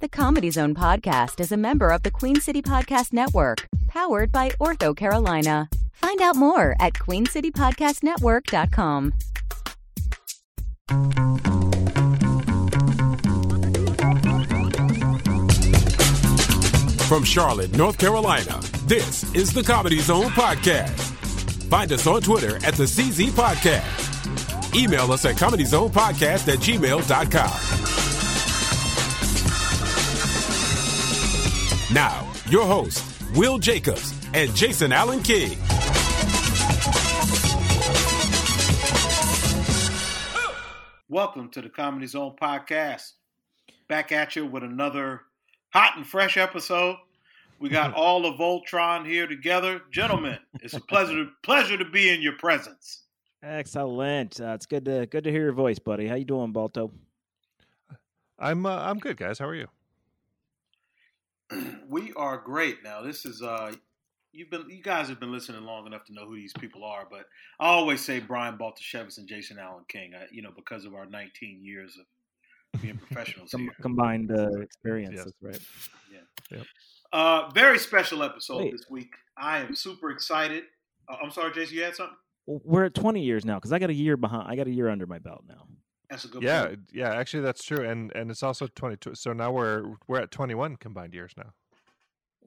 The Comedy Zone podcast is a member of the Queen City Podcast Network, powered by Ortho Carolina. Find out more at queencitypodcastnetwork.com. From Charlotte, North Carolina, this is the Comedy Zone Podcast. Find us on Twitter at the CZ Podcast. Email us at comedyzonepodcast at gmail.com. Now, your hosts, Will Jacobs and Jason Allen King. Welcome to the Comedy Zone podcast. Back at you with another hot and fresh episode. We got all of Voltron here together, gentlemen. It's a pleasure pleasure to be in your presence. Excellent. Uh, it's good to good to hear your voice, buddy. How you doing, Balto? I'm uh, I'm good, guys. How are you? we are great. Now, this is uh you've been you guys have been listening long enough to know who these people are, but I always say Brian Baltashevitz and Jason Allen King. I, you know, because of our 19 years of being professionals Com- here. combined uh, experiences, right? Yeah. Yep. Uh, very special episode Wait. this week. I am super excited. Uh, I'm sorry, Jason, you had something? We're at 20 years now because I got a year behind. I got a year under my belt now. That's a good Yeah, point. yeah. Actually, that's true, and and it's also 22. So now we're we're at 21 combined years now.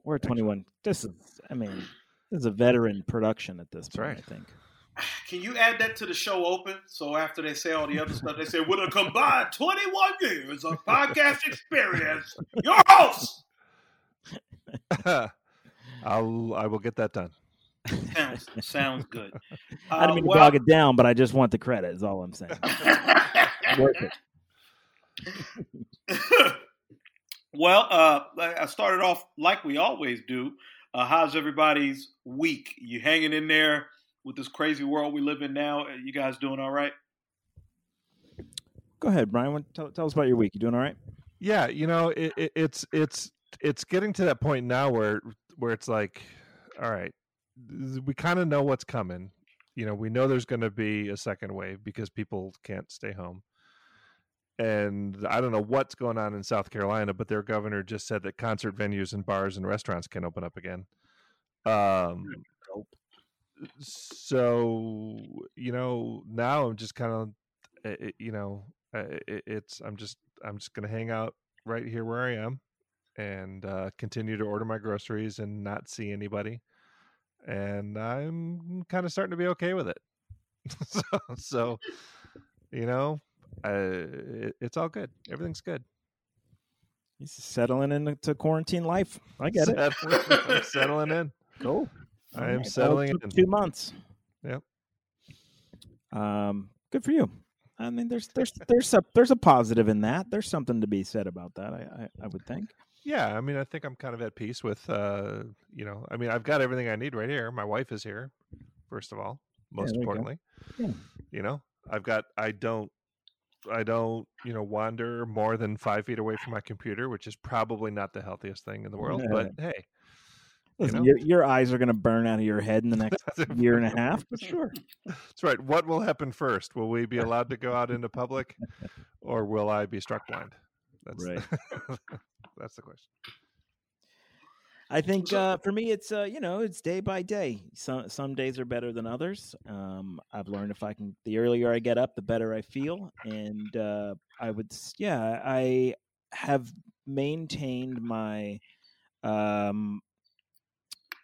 We're at 21. This is, I mean, this is a veteran production at this That's point. right. I think. Can you add that to the show open? So after they say all the other stuff, they say, with a combined 21 years of podcast experience, your host I'll I will get that done. Sounds, sounds good. I didn't Uh, mean to well- dog it down, but I just want the credit. Is all I'm saying. Worth it. well, uh, I started off like we always do. Uh, how's everybody's week? You hanging in there with this crazy world we live in now? Uh, You guys doing all right? Go ahead, Brian. Tell, tell us about your week. You doing all right? Yeah, you know, it, it, it's it's it's getting to that point now where where it's like, all right, th- we kind of know what's coming. You know, we know there's going to be a second wave because people can't stay home. And I don't know what's going on in South Carolina, but their governor just said that concert venues and bars and restaurants can open up again. Um, so you know, now I'm just kind of, you know, it, it's I'm just I'm just gonna hang out right here where I am and uh, continue to order my groceries and not see anybody. And I'm kind of starting to be okay with it. so, so, you know, uh, it, it's all good. Everything's good. He's settling into quarantine life. I get it. Settling, I'm settling in. Cool. I am right. Settling in. Two months. Yep. Um, good for you. I mean, there's there's there's a there's a positive in that. There's something to be said about that. I I, I would think. Yeah, I mean, I think I'm kind of at peace with, uh, you know, I mean, I've got everything I need right here. My wife is here, first of all, most you importantly. Yeah. You know, I've got, I don't, I don't, you know, wander more than five feet away from my computer, which is probably not the healthiest thing in the world. But hey, Listen, know? your your eyes are going to burn out of your head in the next year and a half. Sure. that's right. What will happen first? Will we be allowed to go out into public, or will I be struck blind? That's Right. that's the question. I think uh, for me, it's uh, you know, it's day by day. Some some days are better than others. Um, I've learned if I can, the earlier I get up, the better I feel, and uh, I would, yeah, I have maintained my um,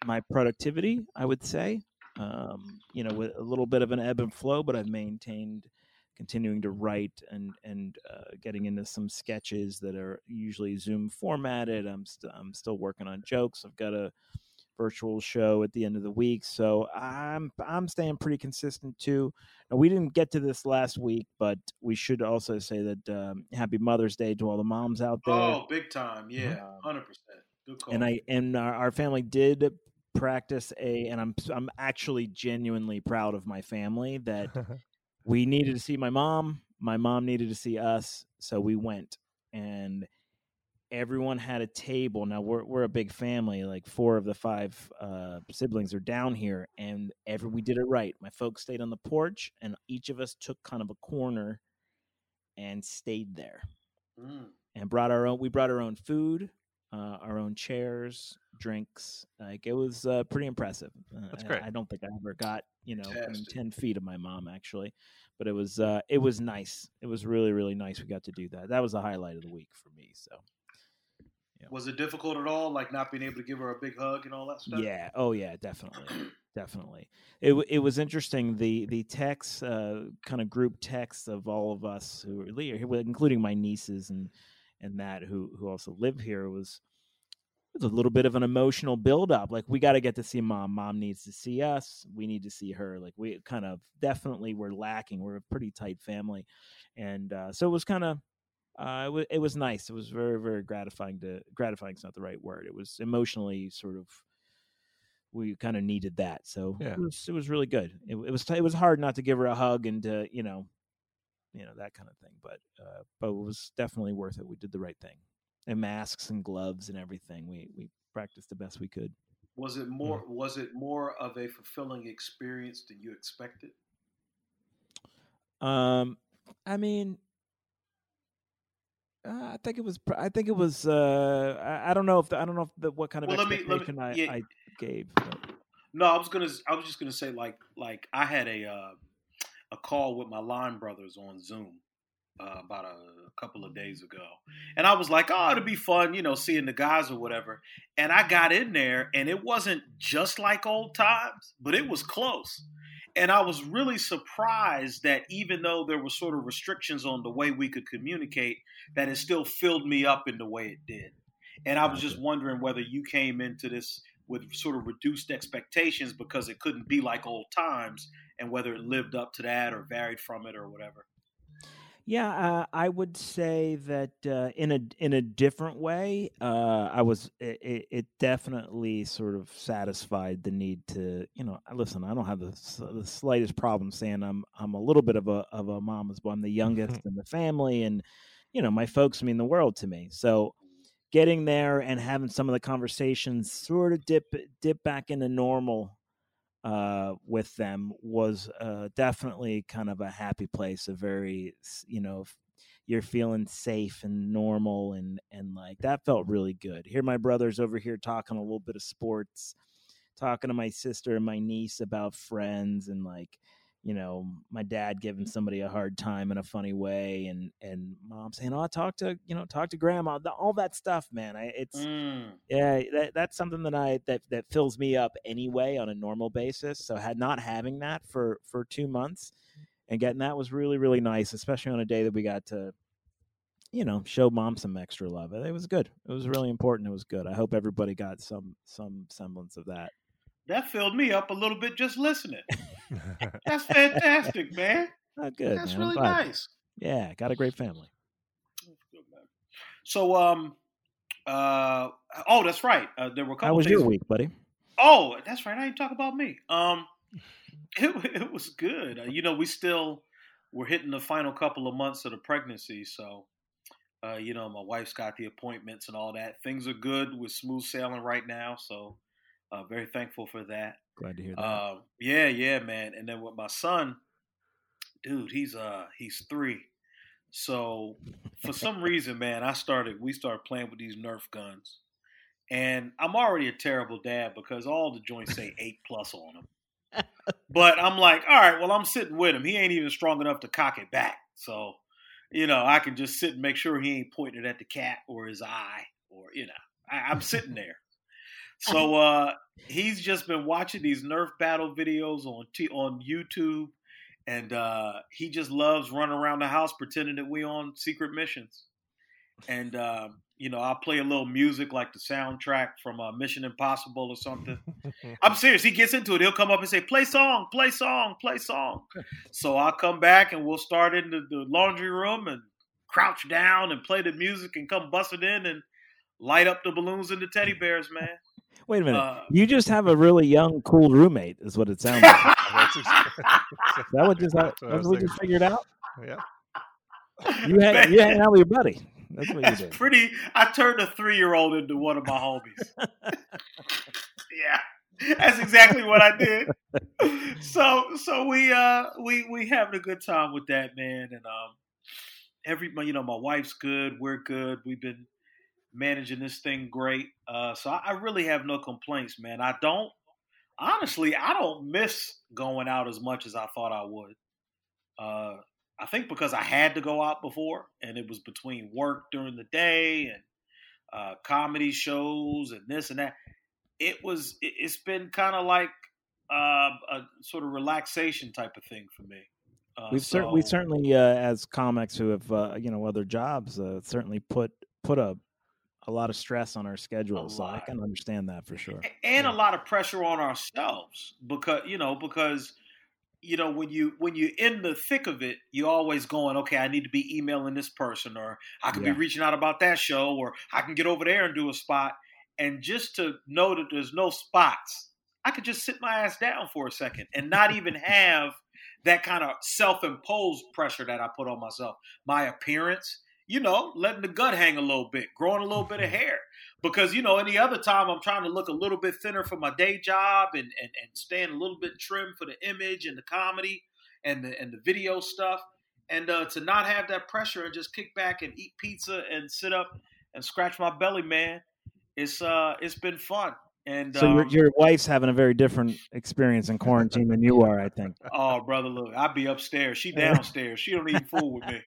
my productivity. I would say, um, you know, with a little bit of an ebb and flow, but I've maintained continuing to write and and uh, getting into some sketches that are usually Zoom formatted. I'm st- I'm still working on jokes. I've got a virtual show at the end of the week, so I'm I'm staying pretty consistent too. Now, we didn't get to this last week, but we should also say that um, Happy Mother's Day to all the moms out there. Oh, big time. Yeah, Um, 100%. Good call. and I and our, our family did practice a, and I'm I'm actually genuinely proud of my family that we needed to see my mom. My mom needed to see us, so we went, and everyone had a table. Now we're we're a big family. Like four of the five uh, siblings are down here, and every we did it right. My folks stayed on the porch, and each of us took kind of a corner and stayed there. Mm. and brought our own. We brought our own food, uh, our own chairs, drinks. Like it was uh, pretty impressive. Uh, That's great. I, don't think I ever got you know ten feet of my mom actually, but it was uh, it was nice. It was really really nice. We got to do that. That was the highlight of the week for me. So Yeah. Was it difficult at all, like not being able to give her a big hug and all that stuff? yeah, oh yeah, definitely, definitely. It it was interesting. The the text uh, kind of group text of all of us who were here, including my nieces and and that who who also live here was it was a little bit of an emotional buildup. Like we got to get to see mom. Mom needs to see us. We need to see her. Like we kind of definitely were lacking. We're a pretty tight family, and uh, so it was kind of. Uh, it, was, it was nice. It was very, very gratifying. To gratifying is not the right word. It was emotionally sort of. We kind of needed that, so Yeah. it was it was really good. It, it was it was hard not to give her a hug and to you know, you know that kind of thing. But uh, but it was definitely worth it. We did the right thing and masks and gloves and everything. We we practiced the best we could. Was it more? Was it more of a fulfilling experience than you expected? Um, I mean, uh, I think it was. I think it was. Uh, I, I don't know if the, I don't know if the, what kind of Well, let me- me- expectation I, yeah. I gave. But. No, I was gonna. I was just gonna say like like I had a uh, a call with my line brothers on Zoom uh, about a, couple of days ago, and I was like, oh, it'll be fun, you know, seeing the guys or whatever. And I got in there, and it wasn't just like old times, but it was close. And I was really surprised that even though there were sort of restrictions on the way we could communicate, that it still filled me up in the way it did. And I was just wondering whether you came into this with sort of reduced expectations because it couldn't be like old times and whether it lived up to that or varied from it or whatever. Yeah, uh, I would say that uh, in a in a different way, uh, I was it, it, it definitely sort of satisfied the need to you know listen. I don't have the, the slightest problem saying I'm I'm a little bit of a of a mama's boy. I'm the youngest in the family, and you know my folks mean the world to me. So getting there and having some of the conversations sort of dip dip back into normal uh, with them was uh, definitely kind of a happy place, a very you know you're feeling safe and normal and and like that felt really good. Here, my brothers over here talking a little bit of sports, talking to my sister and my niece about friends and like you know my dad giving somebody a hard time in a funny way and and mom saying oh talk to you know talk to grandma all that stuff man I, it's Mm. yeah, that, that's something that I that that fills me up anyway on a normal basis. So had not having that for for two months and getting that was really really nice, especially on a day that we got to, you know, show mom some extra love. It was good. It was really important. It was good. I hope everybody got some some semblance of that. That filled me up a little bit just listening. That's fantastic, man. Oh, good. That's man. Really nice. Yeah, got a great family. So, um, uh, oh, that's right. Uh, there were a couple How was your week, buddy? Oh, that's right. I didn't talk about me. Um, it, it was good. Uh, you know, we still we're hitting the final couple of months of the pregnancy, so uh, you know, my wife's got the appointments and all that. Things are good. We're smooth sailing right now, so uh, very thankful for that. Glad to hear that. Uh, yeah, yeah, man. And then with my son, dude, he's uh he's three. So for some reason, man, I started we started playing with these Nerf guns. And I'm already a terrible dad because all the joints say eight plus on them. But I'm like, all right, well, I'm sitting with him. He ain't even strong enough to cock it back. So, you know, I can just sit and make sure he ain't pointing it at the cat or his eye or, you know, I, I'm sitting there. So uh, he's just been watching these Nerf battle videos on t- on YouTube, and uh, he just loves running around the house pretending that we on secret missions. And um, you know, I'll play a little music like the soundtrack from uh, Mission Impossible or something. I'm serious. He gets into it. He'll come up and say, "Play song, play song, play song." So I'll come back and we'll start in the, the laundry room and crouch down and play the music and come busting in and light up the balloons and the teddy bears, man. Wait a minute. uh, you just have a really young, cool roommate, is what it sounds like. That's ex- that what just That's what that's was what you figured out? Yeah. You had Man. you hang out with your buddy. That's what you That's did. pretty. I turned a three year old into one of my homies. yeah, that's exactly what I did. So, so we uh we we having a good time with that man, and um, every you know my wife's good, we're good, we've been managing this thing great. Uh, so I, I really have no complaints, man. I don't honestly, I don't miss going out as much as I thought I would. Uh, I think because I had to go out before, and it was between work during the day and uh, comedy shows and this and that. It was. It, has been kind of like uh, a sort of relaxation type of thing for me. Uh, we've so, cer- we certainly, uh, as comics who have uh, you know other jobs, uh, certainly put put a a lot of stress on our schedule. So I can understand that for sure. And yeah. a lot of pressure on ourselves because you know because you know when you when you're in the thick of it you're always going okay i need to be emailing this person or i can yeah. be reaching out about that show or i can get over there and do a spot and just to know that there's no spots i could just sit my ass down for a second and not even have that kind of self-imposed pressure that i put on myself my appearance you know letting the gut hang a little bit growing a little bit of mm-hmm. hair. Because you know any other time i'm trying to look a little bit thinner for my day job and and, and staying a little bit trim for the image and the comedy and the and the video stuff and uh, to not have that pressure and just kick back and eat pizza and sit up and scratch my belly man it's uh it's been fun. And so um, your, your wife's having a very different experience in quarantine than you are i think. Oh brother look i be upstairs. She downstairs. She don't even fool with me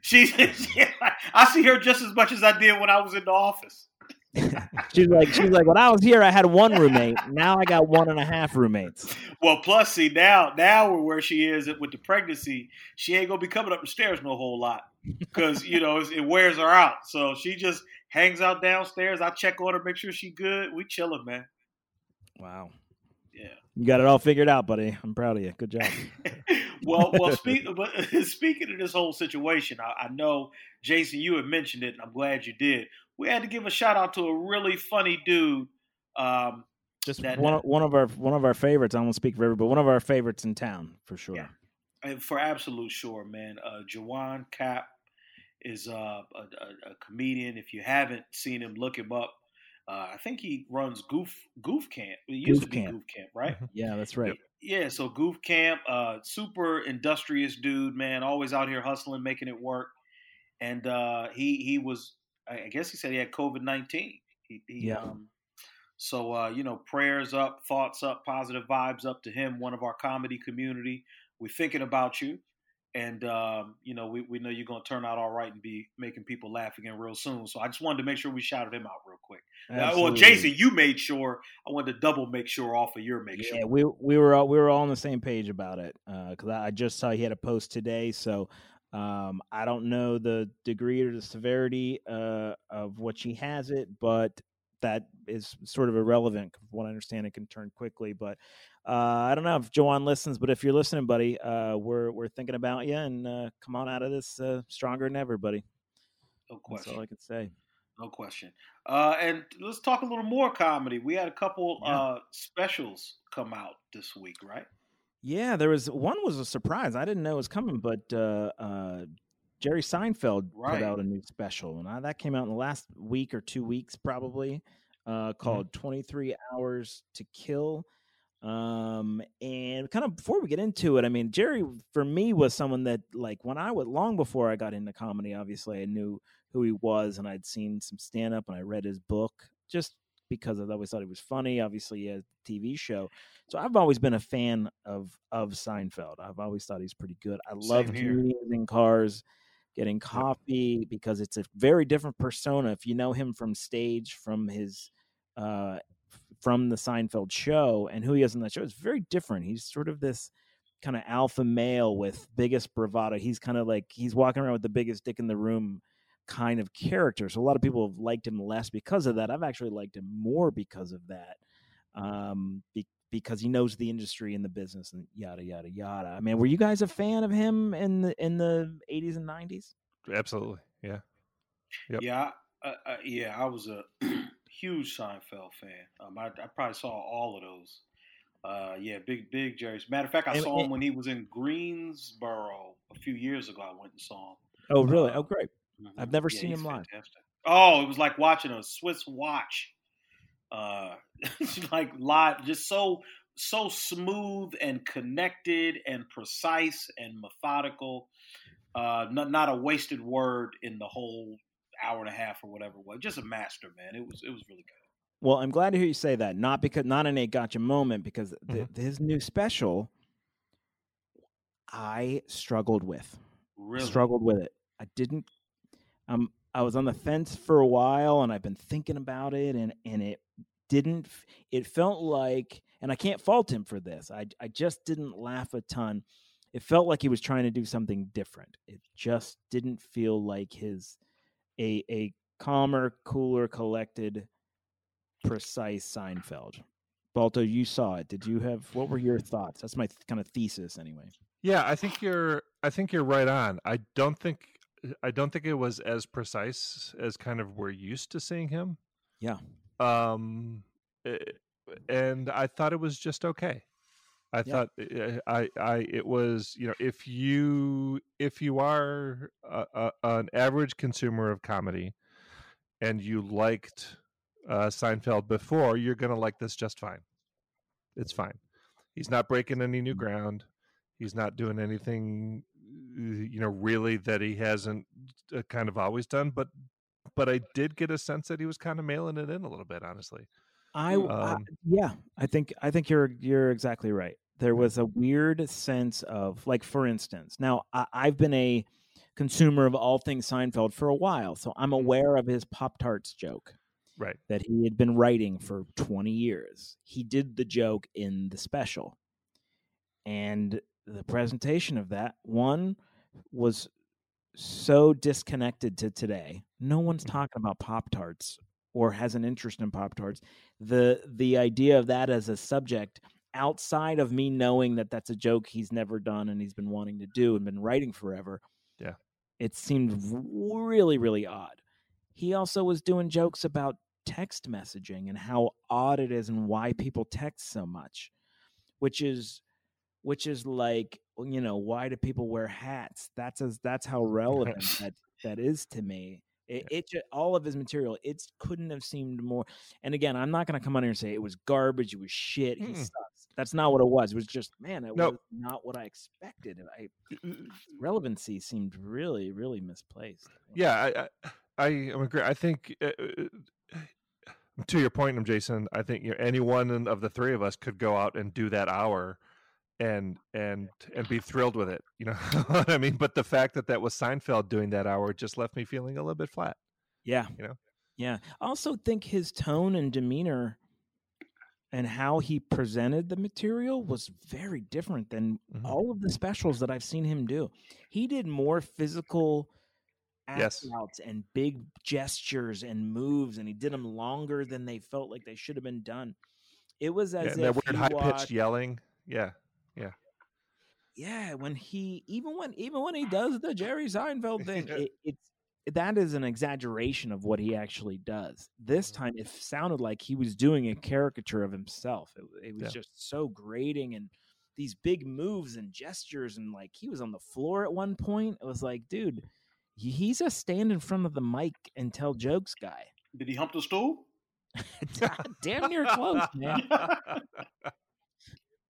she, she i see her just as much as i did when i was in the office she's like, she's like, when I was here, I had one roommate. Now I got one and a half roommates. Well, plus, see now, now we're where she is with the pregnancy. She ain't gonna be coming up the stairs no whole lot because you know it wears her out. So she just hangs out downstairs. I check on her, make sure she good. We chilling, man. Wow. You got it all figured out, buddy. I'm proud of you. Good job. well, well, speak, but speaking of this whole situation, I, I know Jason, you had mentioned it, and I'm glad you did we had to give a shout out to a really funny dude. Um, Just that, one, one of our one of our favorites. I won't speak for everybody, but one of our favorites in town for sure. Yeah. For absolute sure, man. Uh, Jawan Cap is uh, a, a, a, comedian. If you haven't seen him, look him up. Uh, I think he runs Goof Goof Camp. It used Goof to be Camp. Goof Camp, right? Mm-hmm. Yeah, that's right. Yeah, so Goof Camp, uh, super industrious dude, man. Always out here hustling, making it work. And uh, he he was I guess he said he had COVID nineteen. yeah. Um, so uh, you know, prayers up, thoughts up, positive vibes up to him. One of our comedy community. We're thinking about you, and um, you know, we, we know you're going to turn out all right and be making people laugh again real soon. So I just wanted to make sure we shouted him out real quick. Uh, well, Jason, you made sure. I wanted to double make sure off of your make yeah, sure. Yeah, we we were all, we were all on the same page about it because uh, I just saw he had a post today. So um, I don't know the degree or the severity uh, of what she has it, but that is sort of irrelevant. From what I understand, it can turn quickly. But uh, I don't know if Joanne listens, but if you're listening, buddy, uh, we're we're thinking about you, and uh, come on out of this uh, stronger than ever, buddy. No question. That's all I can say. No question. Uh, and let's talk a little more comedy. We had a couple yeah. specials come out this week, right? Yeah, there was one was a surprise. I didn't know it was coming, but uh, uh, Jerry Seinfeld right. put out a new special, and I, that came out in the last week or two weeks, probably, uh, mm-hmm. called mm-hmm. 23 Hours to Kill. Um, and kind of before we get into it, I mean, Jerry for me was someone that, like, when I was long before I got into comedy, obviously, I knew who he was, and I'd seen some stand up and I read his book just because I always thought he was funny. Obviously, he has a TV show, so I've always been a fan of of Seinfeld. I've always thought he's pretty good. I love comedians in cars getting coffee because it's a very different persona. If you know him from stage, from his uh, from the Seinfeld show, and who he is in that show, is very different. He's sort of this kind of alpha male with biggest bravado. He's kind of like he's walking around with the biggest dick in the room kind of character. So a lot of people have liked him less because of that. I've actually liked him more because of that. Um, be, because he knows the industry and the business and yada yada yada. I mean, were you guys a fan of him in the in the 80s and 90s? Absolutely. Yeah. Yep. Yeah, uh, uh, yeah, I was a huge Seinfeld fan. Um, I, I, probably saw all of those. Uh, yeah, big, big Jerry. Matter of fact, I and, saw him when he was in Greensboro a few years ago. I went and saw him. Oh, really? Uh, oh, great. Mm-hmm. I've never yeah, seen him live. Oh, it was like watching a Swiss watch. Uh, like live, just so so smooth and connected and precise and methodical. Uh, not not a wasted word in the whole hour and a half or whatever it was. Just a master, man. It was it was really good. Well, I'm glad to hear you say that. Not because not an a gotcha moment, because the, Mhm. his new special, I struggled with. Really, Struggled with it. I didn't. Um, I was on the fence for a while, and I've been thinking about it, and and it didn't. It felt like, and I can't fault him for this. I I just didn't laugh a ton. It felt like he was trying to do something different. It just didn't feel like his a a calmer, cooler, collected, precise Seinfeld. Balto, you saw it. Did you have what were your thoughts? That's my th- kind of thesis, anyway. Yeah, I think you're. I think you're right on. I don't think. I don't think it was as precise as kind of we're used to seeing him. Yeah. Um, eh, and I thought it was just okay. I Yeah. thought eh, I I it was you know if you if you are a, a, an average consumer of comedy and you liked uh, Seinfeld before, you're gonna like this just fine. It's fine. He's not breaking any new ground. He's not doing anything, uh, you know, really that he hasn't kind of always done. But but I did get a sense that he was kind of mailing it in a little bit, honestly. I, I- Um, yeah, I think I think you're you're exactly right. There was a weird sense of like, for instance, now I, I've been a consumer of all things Seinfeld for a while, so I'm aware of his Pop Tarts joke Right. that he had been writing for 20 years. He did the joke in the special, and the presentation of that one was so disconnected to today. No one's Mhm. talking about Pop Tarts or has an interest in Pop Tarts. The the idea of that as a subject outside of me knowing that that's a joke he's never done and he's been wanting to do and been writing forever. Yeah. It seemed really really odd. He also was doing jokes about text messaging and how odd it is and why people text so much, which is which is like you know why do people wear hats that's as that's how relevant that that is to me it, it ju- all of his material it couldn't have seemed more and again i'm not going to come on here and say it was garbage it was shit he Mm-mm. sucks that's not what it was it was just man it No. was not what i expected i relevancy seemed really really misplaced Yeah, I I, I agree. I think uh, uh, to your point, Jason. I think you know, any one of the three of us could go out and do that hour, and and and be thrilled with it. You know what I mean? But the fact that that was Seinfeld doing that hour just left me feeling a little bit flat. Yeah. You know? Yeah. I also think his tone and demeanor and how he presented the material was very different than Mhm. all of the specials that I've seen him do. He did more physical Yes. outs and big gestures and moves, and he did them longer than they felt like they should have been done. It was Yeah, as that if weird he high pitched yelling. Yeah, yeah Yeah, when he even when even when he does the jerry seinfeld thing Yeah. it, it's that is an exaggeration of what he actually does this Mm-hmm. time it sounded like he was doing a caricature of himself it, it was Yeah. just so grating and these big moves and gestures and like he was on the floor at one point it was like dude he's a stand in front of the mic and tell jokes guy Did he hump the stool? damn near close man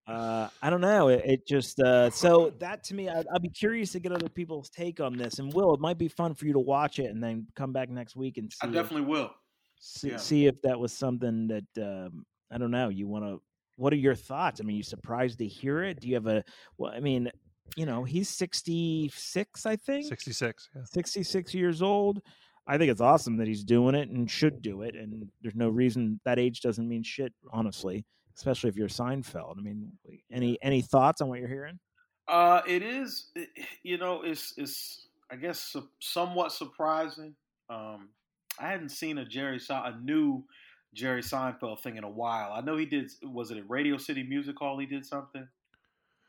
uh, I don't know. It, it just uh, so that to me, I'd, I'd be curious to get other people's take on this. And Will, it might be fun for you to watch it and then come back next week and see. I if- definitely will. see, yeah. see if that was something that um, I don't know. You want to? What are your thoughts? I mean, you surprised to hear it? Do you have a? Well, I mean, you know, he's sixty six, I think. sixty six. Yeah. 66 years old. I think it's awesome that he's doing it and should do it. And there's no reason that age doesn't mean shit, honestly, especially if you're Seinfeld. I mean, any any thoughts on what you're hearing? Uh, it is, it- you know, it's it's I guess su- somewhat surprising. Um, I hadn't seen a Jerry Se- a new Jerry Seinfeld thing in a while. I know he did. Was it at Radio City Music Hall? He did something,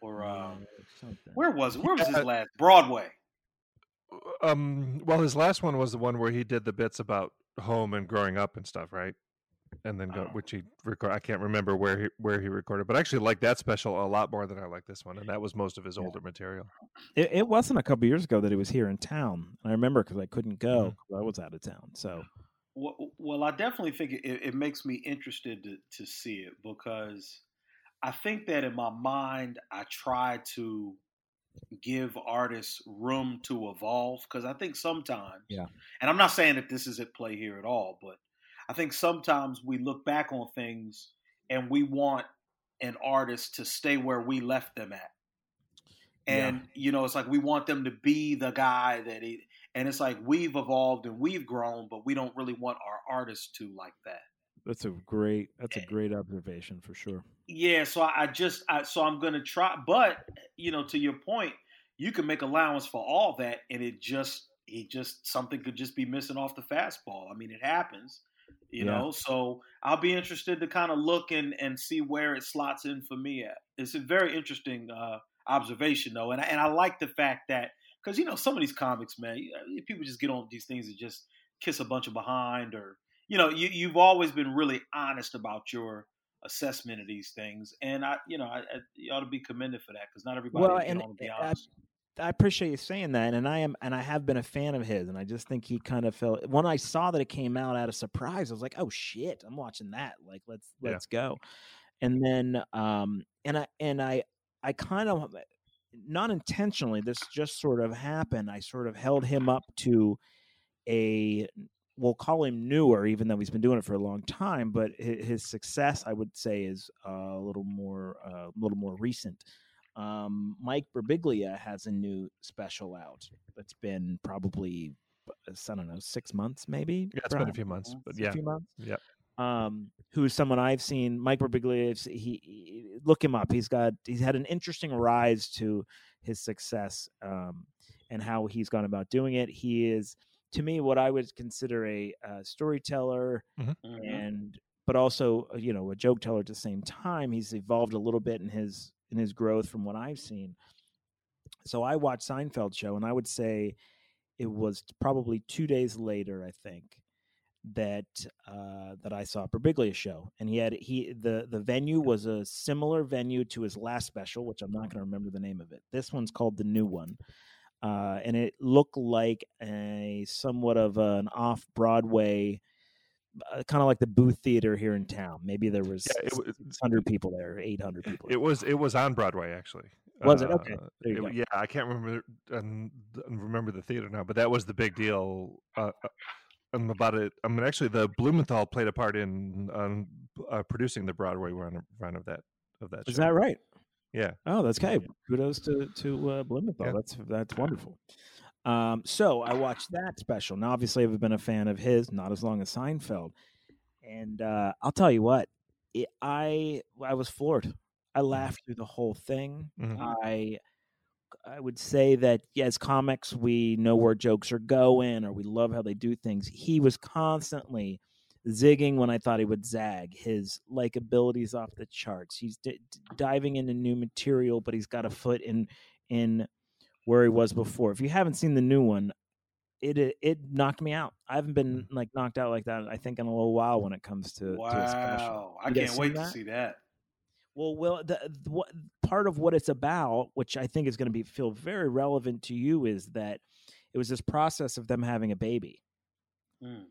or um, something. where was it? Where was his last Broadway? Um. Well, his last one was the one where he did the bits about home and growing up and stuff, right? And then go, Oh. which he record. I can't remember where he where he recorded, but I actually like that special a lot more than I like this one, and that was most of his Yeah. older material. It, it wasn't a couple years ago that he was here in town. I remember because I couldn't go Mhm. 'cause I was out of town. So Well, well, I definitely think it, it makes me interested to, to see it because I think that in my mind I try to give artists room to evolve because I think sometimes, Yeah. and I'm not saying that this is at play here at all, but I think sometimes we look back on things and we want an artist to stay where we left them at. And you know, it's like we want them to be the guy that he and it's like we've evolved and we've grown, but we don't really want our artists to like that. That's a great. That's a great observation for sure. Yeah, so I, I just I, so I'm gonna try, but you know, to your point, you can make allowance for all that, and it just it just something could just be missing off the fastball. I mean, it happens, you Yeah. know. So I'll be interested to kind of look and and see where it slots in for me at. It's a very interesting uh, observation, though, and I, and I like the fact that because you know some of these comics, man, people just get on these things and just kiss a bunch of behind, or you know, you you've always been really honest about your assessment of these things, and I, you know, I, I you ought to be commended for that because not everybody Well, and be honest. I appreciate you saying that, and I am, and I have been a fan of his, and I just think he kind of felt when I saw that it came out out of surprise, I was like, "Oh shit, I'm watching that! Like, let's Yeah. let's go." And then, um, and I and I I kind of not intentionally, this just sort of happened. I sort of held him up to a we'll call him newer, even though he's been doing it for a long time. But his success, I would say, is uh, a little more uh, a little more recent. Um, Mike Birbiglia has a new special out. That's been probably uh, I don't know six months, maybe. Yeah, it's been a few months, but A few months. Yep. Um, who's someone I've seen? Mike Birbiglia. He, he look him up. He's got he's had an interesting rise to his success um, and how he's gone about doing it. He is to me what I would consider a, uh storyteller Mhm. and but also uh, you know a joke teller at the same time. He's evolved a little bit in his in his growth from what I've seen. So I watched Seinfeld show, and I would say it was probably two days later, I think, that uh, that I saw Birbiglia show, and he had he the the venue was a similar venue to his last special, which I'm not going to remember the name of it. This one's called the new one, uh, and it looked like a somewhat of an off Broadway. Uh, kind of like the booth theater here in town. Maybe there was Yeah, was- 600 people there, 800 people. It was it was on Broadway actually. Was it? Okay, Uh, there you it- yeah, I can't remember um, remember the theater now, but that was the big deal. Uh, uh, um, about it. I mean, actually, the Blumenthal played a part in um, uh, producing the Broadway run, run of that of that. Is show. that right? Yeah. Oh, that's okay. Kudos to to uh, Blumenthal. Yeah. That's that's wonderful. Um, so I watched that special. Now, obviously, I've been a fan of his, not as long as Seinfeld, and uh, I'll tell you what, it, I I was floored. I laughed through the whole thing. Mhm. I I would say that yeah, as comics, we know where jokes are going, or we love how they do things. He was constantly zigging when I thought he would zag. His likability's off the charts. He's d- diving into new material, but he's got a foot in in where he was before. If you haven't seen the new one, it it, it knocked me out. I haven't been like knocked out like that. I think in a little while when it comes to, to a special. I can't wait to see that. Well, well, the, the what part of what it's about, which I think is going to be feel very relevant to you, is that it was this process of them having a baby, Mm.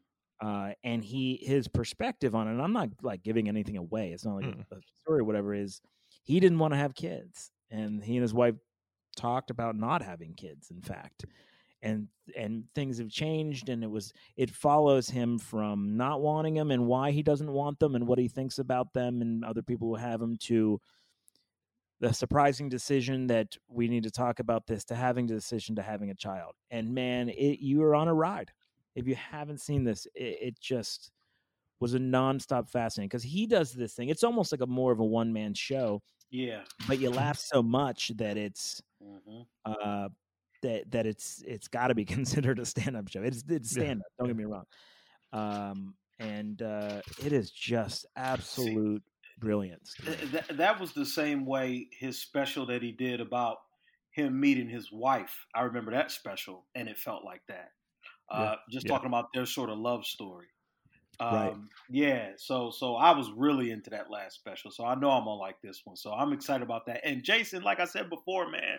uh, and he his perspective on it. And I'm not like giving anything away. It's not like a, a story or whatever. Is he didn't want to have kids, and he and his wife talked about not having kids. In fact, and and things have changed, and it was it follows him from not wanting them and why he doesn't want them and what he thinks about them and other people who have them to the surprising decision that we need to talk about this to having the decision to having a child. And man, it, you are on a ride. If you haven't seen this, it, it just was a nonstop fascinating because he does this thing. It's almost like a more of a one man show, Yeah. but you laugh so much that it's hmm uh that that it's it's got to be considered a stand up show. It's it's stand up. Don't get me wrong. Um, and uh, it is just absolute brilliance. Th- th- that was the same way his special that he did about him meeting his wife. I remember that special, and it felt like that. Uh, just Yeah. talking about their sort of love story. Um, Right. Yeah. So so I was really into that last special. So I know I'm gonna like this one. So I'm excited about that. And Jason, like I said before, man,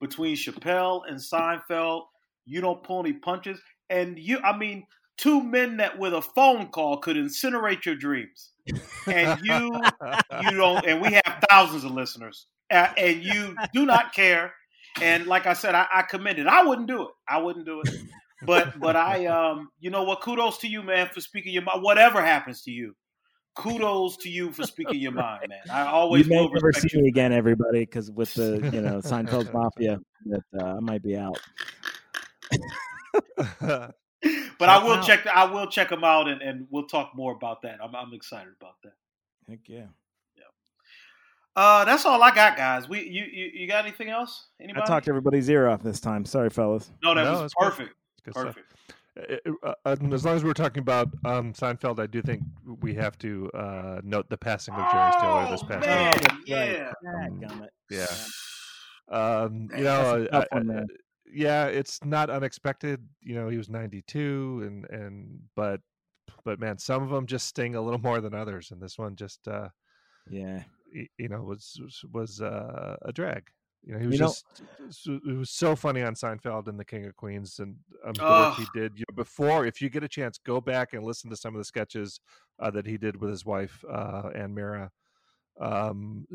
between Chappelle and Seinfeld, you don't pull any punches. And you, I mean, two men that with a phone call could incinerate your dreams. And you you don't and we have thousands of listeners and you do not care and like I said, I, I commend it. I wouldn't do it. I wouldn't do it. But but I um you know what? Kudos to you, man, for speaking your mind. Whatever happens to you, kudos to you for speaking your mind, man. I always you may will never see you. me again, everybody, because with the you know Seinfeld Mafia, that uh, I might be out. But I will Wow. check. I will check them out, and, and we'll talk more about that. I'm I'm excited about that. Heck yeah. Uh, that's all I got, guys. We you you, you got anything else? Anybody? I talked everybody's ear off this time. Sorry, fellas. no, that No, was it's perfect. Good. Perfect. Uh, uh, uh, as long as we're talking about um, Seinfeld, I do think we have to uh, note the passing of Jerry Stiller this Oh, past man. week. that's yeah. right. Yeah. Um, you know, I- one, I- yeah, it's not unexpected. You know, he was 92, and and but but man, some of them just sting a little more than others, and this one just uh, Yeah. you know was was, was uh, a drag. You know, he was You know- just it was so funny on Seinfeld and The King of Queens and um, the work he did. You know, before, if you get a chance, go back and listen to some of the sketches uh, that he did with his wife uh, Anne Meara. Um,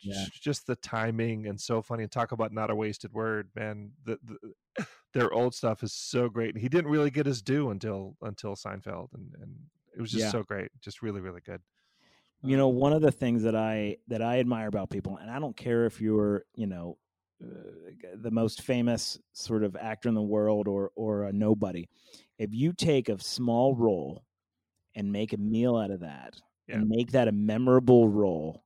Yeah. j- just the timing and so funny. And talk about not a wasted word, man. The, the their old stuff is so great. And he didn't really get his due until until Seinfeld, and and it was just Yeah. so great, just really really good. You know one of the things that i that i admire about people and i don't care if you're you know uh, the most famous sort of actor in the world or or a nobody if you take a small role and make a meal out of that Yeah. and make that a memorable role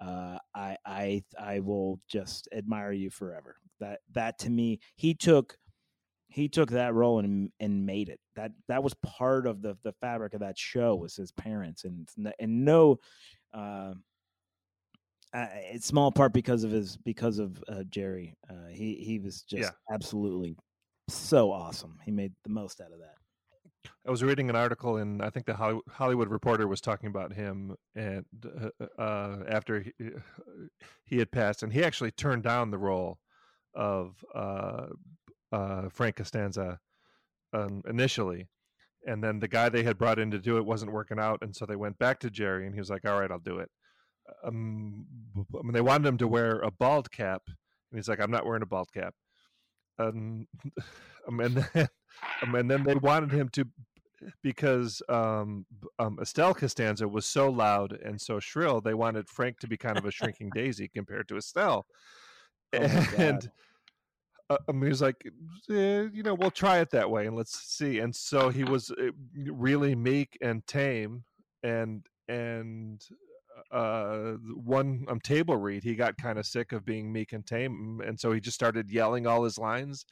uh, I I I will just admire you forever. That that to me, he took he took that role and and made it. That that was part of the the fabric of that show was his parents and and no, uh, uh, it's small part because of his because of uh, Jerry. Uh, he he was just Yeah. absolutely so awesome. He made the most out of that. I was reading an article, and I think the Hollywood Reporter was talking about him, and uh, uh, after he, he had passed, and he actually turned down the role of uh, uh, Frank Costanza um, initially, and then the guy they had brought in to do it wasn't working out, and so they went back to Jerry, and he was like, "All right, I'll do it." Um, I mean, they wanted him to wear a bald cap, and he's like, "I'm not wearing a bald cap." Um, um, and then, um, and then they wanted him to because um, um, Estelle Costanza was so loud and so shrill. They wanted Frank to be kind of a shrinking daisy compared to Estelle, Oh and uh, was like, eh, you know, we'll try it that way and let's see. And so he was uh, really meek and tame, and and uh one um table read he got kind of sick of being meek and tame and so he just started yelling all his lines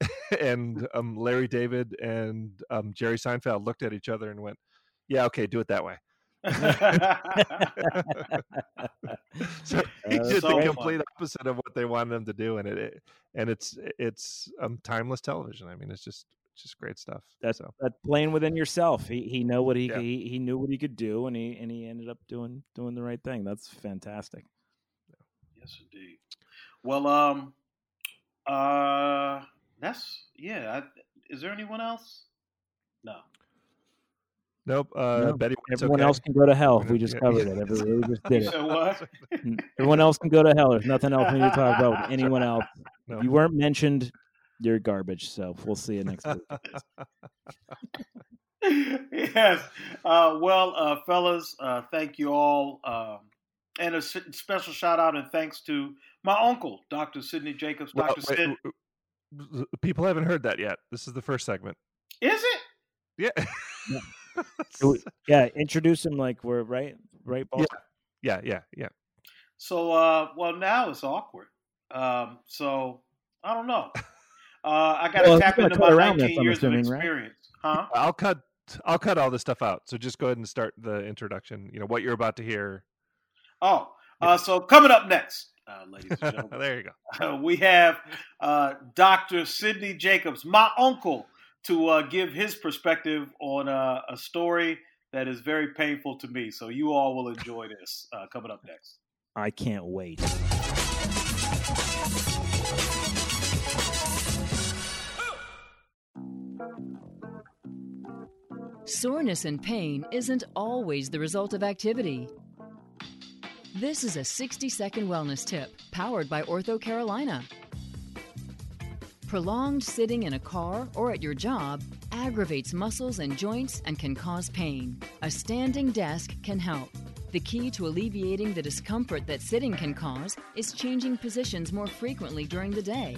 and um larry david and um jerry seinfeld looked at each other and went yeah okay do it that way so he That's did so the funny. complete opposite of what they wanted him to do and it, it and it's it's um timeless television i mean it's just it's just great stuff That's so that playing within yourself. He he know what he, Yeah. he he knew what he could do, and he and he ended up doing doing the right thing. That's fantastic. yes, indeed. Well, um, uh, that's yeah. I, is there anyone else? No. Nope uh No, betty White's Everyone okay. else can go to hell. We just covered it. Every, we just did it. said what? Everyone else can go to hell. There's nothing else we need to talk about with anyone else. No. If you weren't mentioned, you're garbage. So we'll see you next week. yes. Uh, well, uh, fellas, uh, thank you all. Um, and a s- special shout out and thanks to my uncle, Dr. Sidney Jacobs. Well, Dr. wait, Sid. w- w- people haven't heard that yet this is the first segment Is it? yeah Do Yeah, introduce him like we're right, right, boss? yeah yeah yeah So, uh, well, now it's awkward. Um, so, I don't know. Uh, I got to Well, tap into my 19 years assuming, of right? experience. Huh? I'll cut I'll cut all this stuff out. So just go ahead and start the introduction. You know what you're about to hear. Oh, uh, so coming up next, uh, ladies and gentlemen. there you go. Uh, we have uh, Dr. Sidney Jacobs, my uncle, to uh, give his perspective on uh, a story that is very painful to me. So you all will enjoy this uh, coming up next. I can't wait. Soreness and pain isn't always the result of activity. This is a 60 second wellness tip powered by Ortho Carolina. Prolonged sitting in a car or at your job aggravates muscles and joints and can cause pain. A standing desk can help. The key to alleviating the discomfort that sitting can cause is changing positions more frequently during the day.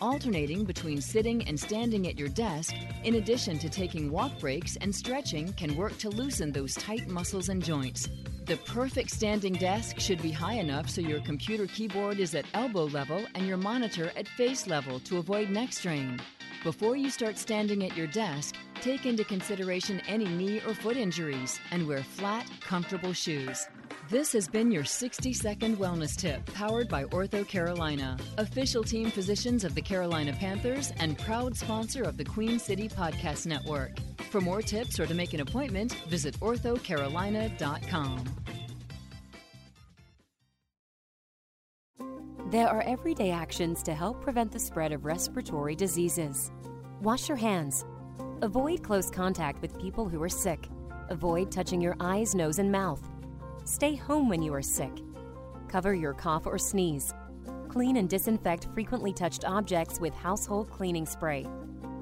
Alternating between sitting and standing at your desk, in addition to taking walk breaks and stretching, can work to loosen those tight muscles and joints. The perfect standing desk should be high enough so your computer keyboard is at elbow level and your monitor at face level to avoid neck strain. Before you start standing at your desk, take into consideration any knee or foot injuries and wear flat, comfortable shoes. This has been your 60 second wellness tip powered by Ortho Carolina, official team physicians of the Carolina Panthers and proud sponsor of the Queen City Podcast Network. For more tips or to make an appointment, visit orthocarolina.com. There are everyday actions to help prevent the spread of respiratory diseases. Wash your hands. Avoid close contact with people who are sick. Avoid touching your eyes, nose, and mouth. Stay home when you are sick. Cover your cough or sneeze. Clean and disinfect frequently touched objects with household cleaning spray.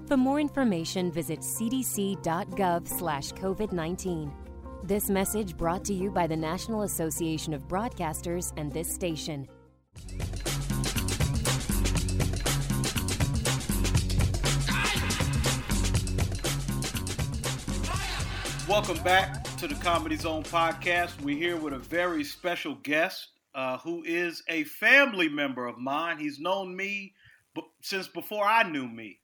For more information, visit cdc.gov/covid19. This message brought to you by the National Association of Broadcasters and this station. Welcome back to the Comedy Zone podcast. We're here with a very special guest uh, who is a family member of mine. He's known me b- since before I knew me.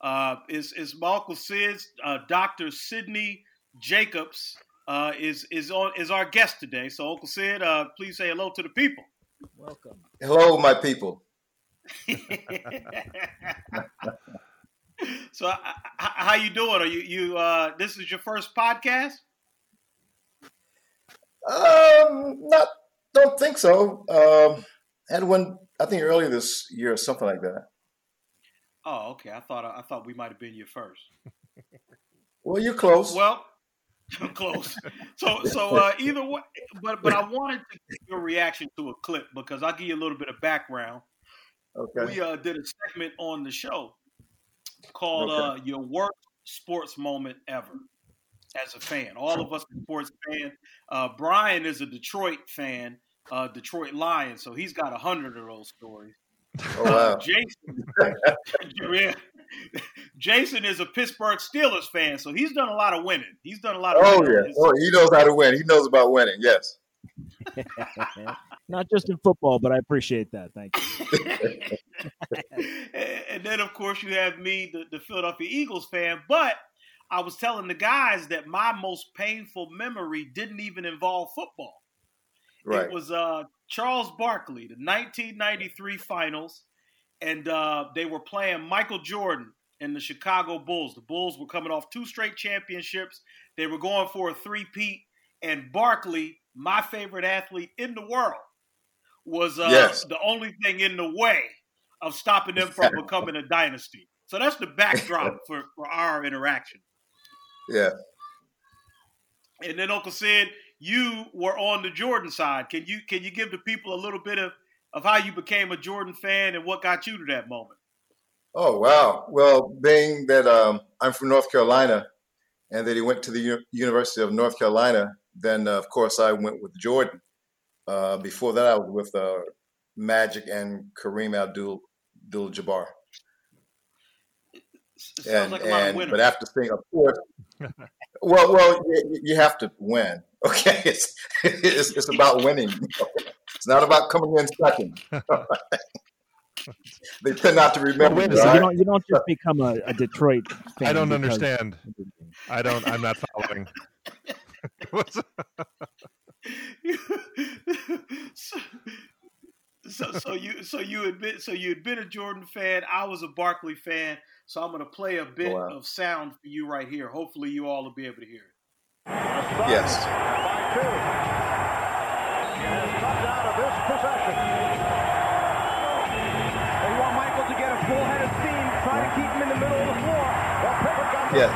Uh, is is my uncle Sid's uh, Dr. Sidney Jacobs uh, is is on is our guest today. So Uncle Sid, uh, please say hello to the people. Welcome. Hello, my people. so, uh, h- how you doing? Are you you? Uh, this is your first podcast? Um, not, don't think so. Um, had one, I think earlier this year or something like that. Oh, okay. I thought I thought we might have been your first. Well, you're close. Well, close. So so uh, either way, but but I wanted to get your reaction to a clip because I'll give you a little bit of background. okay. We uh, did a segment on the show called Okay. uh, "Your Worst Sports Moment Ever." As a fan, all of us are sports fan. Uh, Brian is a Detroit fan, uh, Detroit Lions, so he's got a hundred of those stories. oh, wow. Jason, yeah. Jason is a Pittsburgh Steelers fan, so he's done a lot of winning. He's done a lot of. Oh, winning. yeah. Oh, he knows how to win. He knows about winning. Yes. Not just in football, but I appreciate that. Thank you. and then, of course, you have me, the, the Philadelphia Eagles fan. But I was telling the guys that my most painful memory didn't even involve football. Right. It was uh, Charles Barkley, the 1993 finals, and uh, they were playing Michael Jordan and the Chicago Bulls. The Bulls were coming off two straight championships. They were going for a three-peat, and Barkley, my favorite athlete in the world, was uh, Yes. the only thing in the way of stopping them from becoming a dynasty. So that's the backdrop for, for our interaction. Yeah. And then Uncle Sid, you were on the Jordan side. Can you can you give the people a little bit of, of how you became a Jordan fan and what got you to that moment? Oh, wow. Well, being that um, I'm from North Carolina and that he went to the U- University of North Carolina, then, uh, of course, I went with Jordan. Uh, before that, I was with uh, Magic and Kareem Abdul Abdul Jabbar. Sounds and, like a lot of and winners. but after seeing, of course, well, well, you, you have to win. Okay, it's it's, it's about winning. It's not about coming in second. they tend not to remember. wait a you, second, all You don't, you don't just become a, a Detroit fan. I don't understand. I don't. I'm not following. What's- so, so, so you so you had been so you had been a Jordan fan. I was a Barkley fan. So I'm going to play a bit wow. of sound for you right here. Hopefully, you all will be able to hear it. Yes. by two. And comes out of this possession. They want Michael to get a full head of steam, try to keep him in the middle of the floor. Well, Pippen got the Yes.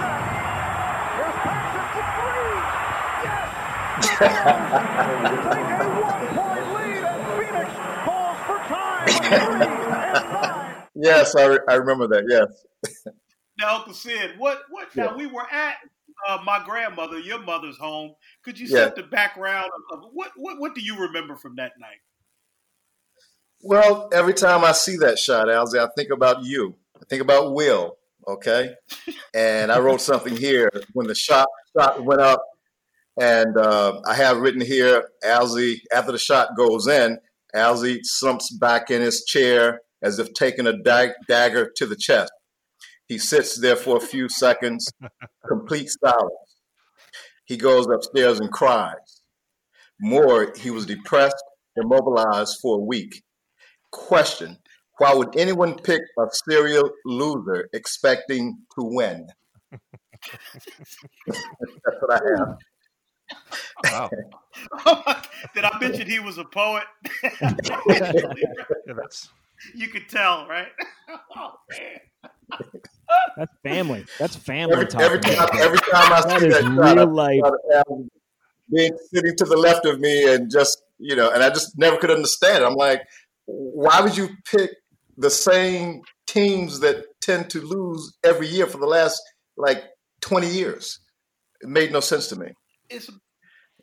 Here's Paxson for three. Yes! Take a one-point lead, and Phoenix calls for time. with three and nine. Yes, I, re- I remember that. Yes. Now, Uncle Sid, what what? Yeah. Now we were at uh, my grandmother, your mother's home. Could you Yeah. set the background of, of what what what do you remember from that night? Well, every time I see that shot, Alzy, I think about you. I think about Will. Okay, and I wrote something here when the shot shot went up, and uh, I have written here, Alzy. After the shot goes in, Alzy slumps back in his chair as if taking a dag- dagger to the chest. He sits there for a few seconds, complete silence. He goes upstairs and cries. More, he was depressed, immobilized for a week. Question Why would anyone pick a serial loser expecting to win? That's what I have. Wow. Oh did I mention he was a poet? Yeah, that's you could tell, right? oh man. That's family. That's family Every, talking. every time, every time I That see is that shot, real life. thought of Alan being sitting to the left of me and just you know, and I just never could understand it. I'm like, why would you pick the same teams that tend to lose every year for the last like 20 years? It made no sense to me. It's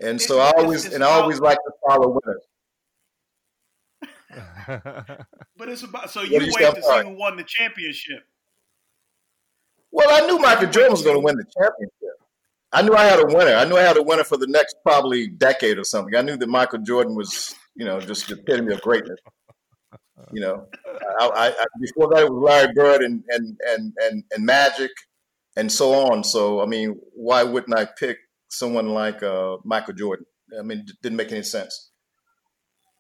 And so I always and I always like to follow winners. but it's about so you do you wait to see who won the championship. Well, I knew Michael Jordan was going to win the championship. I knew I had a winner. I knew I had a winner for the next probably decade or something. I knew that Michael Jordan was, you know, just the epitome of greatness. You know, I, I, I, before that it was Larry Bird and and and and and Magic, and so on. So I mean, why wouldn't I pick someone like uh, Michael Jordan? I mean, it didn't make any sense.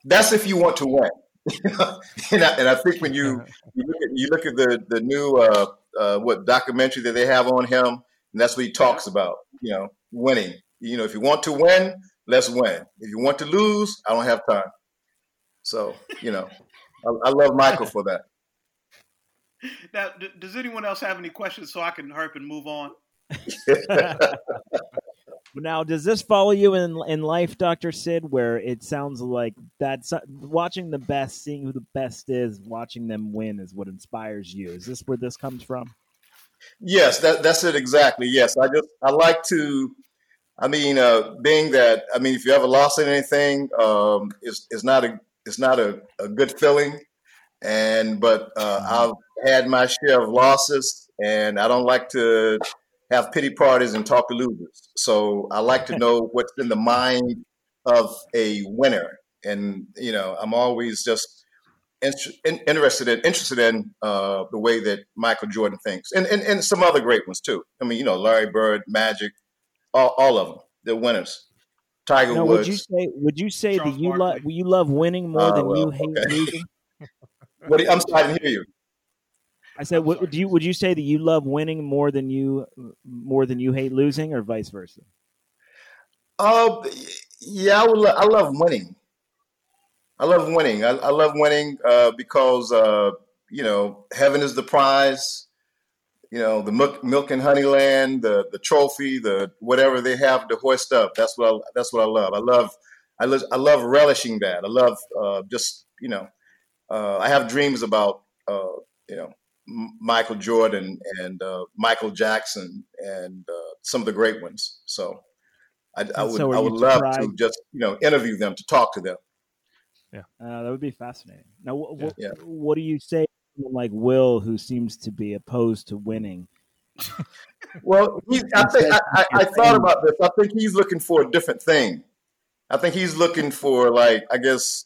That's if you want to win. and, I, and I think when you you look at you look at the the new uh, uh, what documentary that they have on him, and that's what he talks about. You know, winning. You know, if you want to win, let's win. If you want to lose, I don't have time. So you know, I, I love Michael for that. Now, d- does anyone else have any questions so I can hurry up and move on? Now, does this follow you in in life, Doctor Sid? Where it sounds like that's watching the best, seeing who the best is, watching them win is what inspires you. Is this where this comes from? Yes, that, that's it exactly. Yes, I just I like to. I mean, uh, being that I mean, if you ever lost in anything, um, it's it's not a it's not a, a good feeling. And but uh, I've had my share of losses, and I don't like to have pity parties and talk to losers. So I like to know what's in the mind of a winner, and you know, I'm always just inter- in- interested in interested in uh, the way that Michael Jordan thinks, and, and and some other great ones too. I mean, you know, Larry Bird, Magic, all, all of them, they're winners. Tiger Now, Woods. would you say would you say Charles that you Barkley. love you love winning more Oh, than you hate okay. losing? What do you- I'm sorry, I didn't hear you. I said, would, do you would you say that you love winning more than you more than you hate losing, or vice versa? Uh, yeah, I, would lo- I love winning. I love winning. I, I love winning uh, because uh, you know heaven is the prize. You know the milk, milk and honey land, the the trophy, the whatever they have to hoist up. That's what I, that's what I love. I love I love I love relishing that. I love uh, just you know uh, I have dreams about uh, you know M- Michael Jordan and uh, Michael Jackson and uh, some of the great ones. So I, I would so I would love to just you know interview them to talk to them. Yeah, uh, that would be fascinating. Now, wh- wh- Yeah. what do you say to like Will, who seems to be opposed to winning? Well, he, I think I, I, I thought about this. I think he's looking for a different thing. I think he's looking for like I guess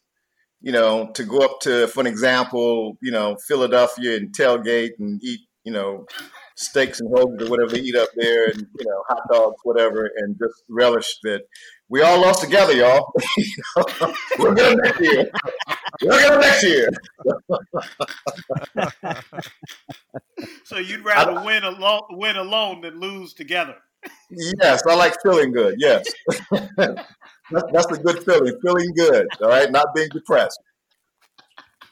you know to go up to, for an example, you know Philadelphia and tailgate and eat you know steaks and hoagies or whatever they eat up there, and you know hot dogs, whatever, and just relish that we all lost together, y'all. We're them next year. We're them next year. So you'd rather win alone, win alone than lose together. Yes, I like feeling good. Yes, that's, that's a good feeling. Feeling good. All right, not being depressed.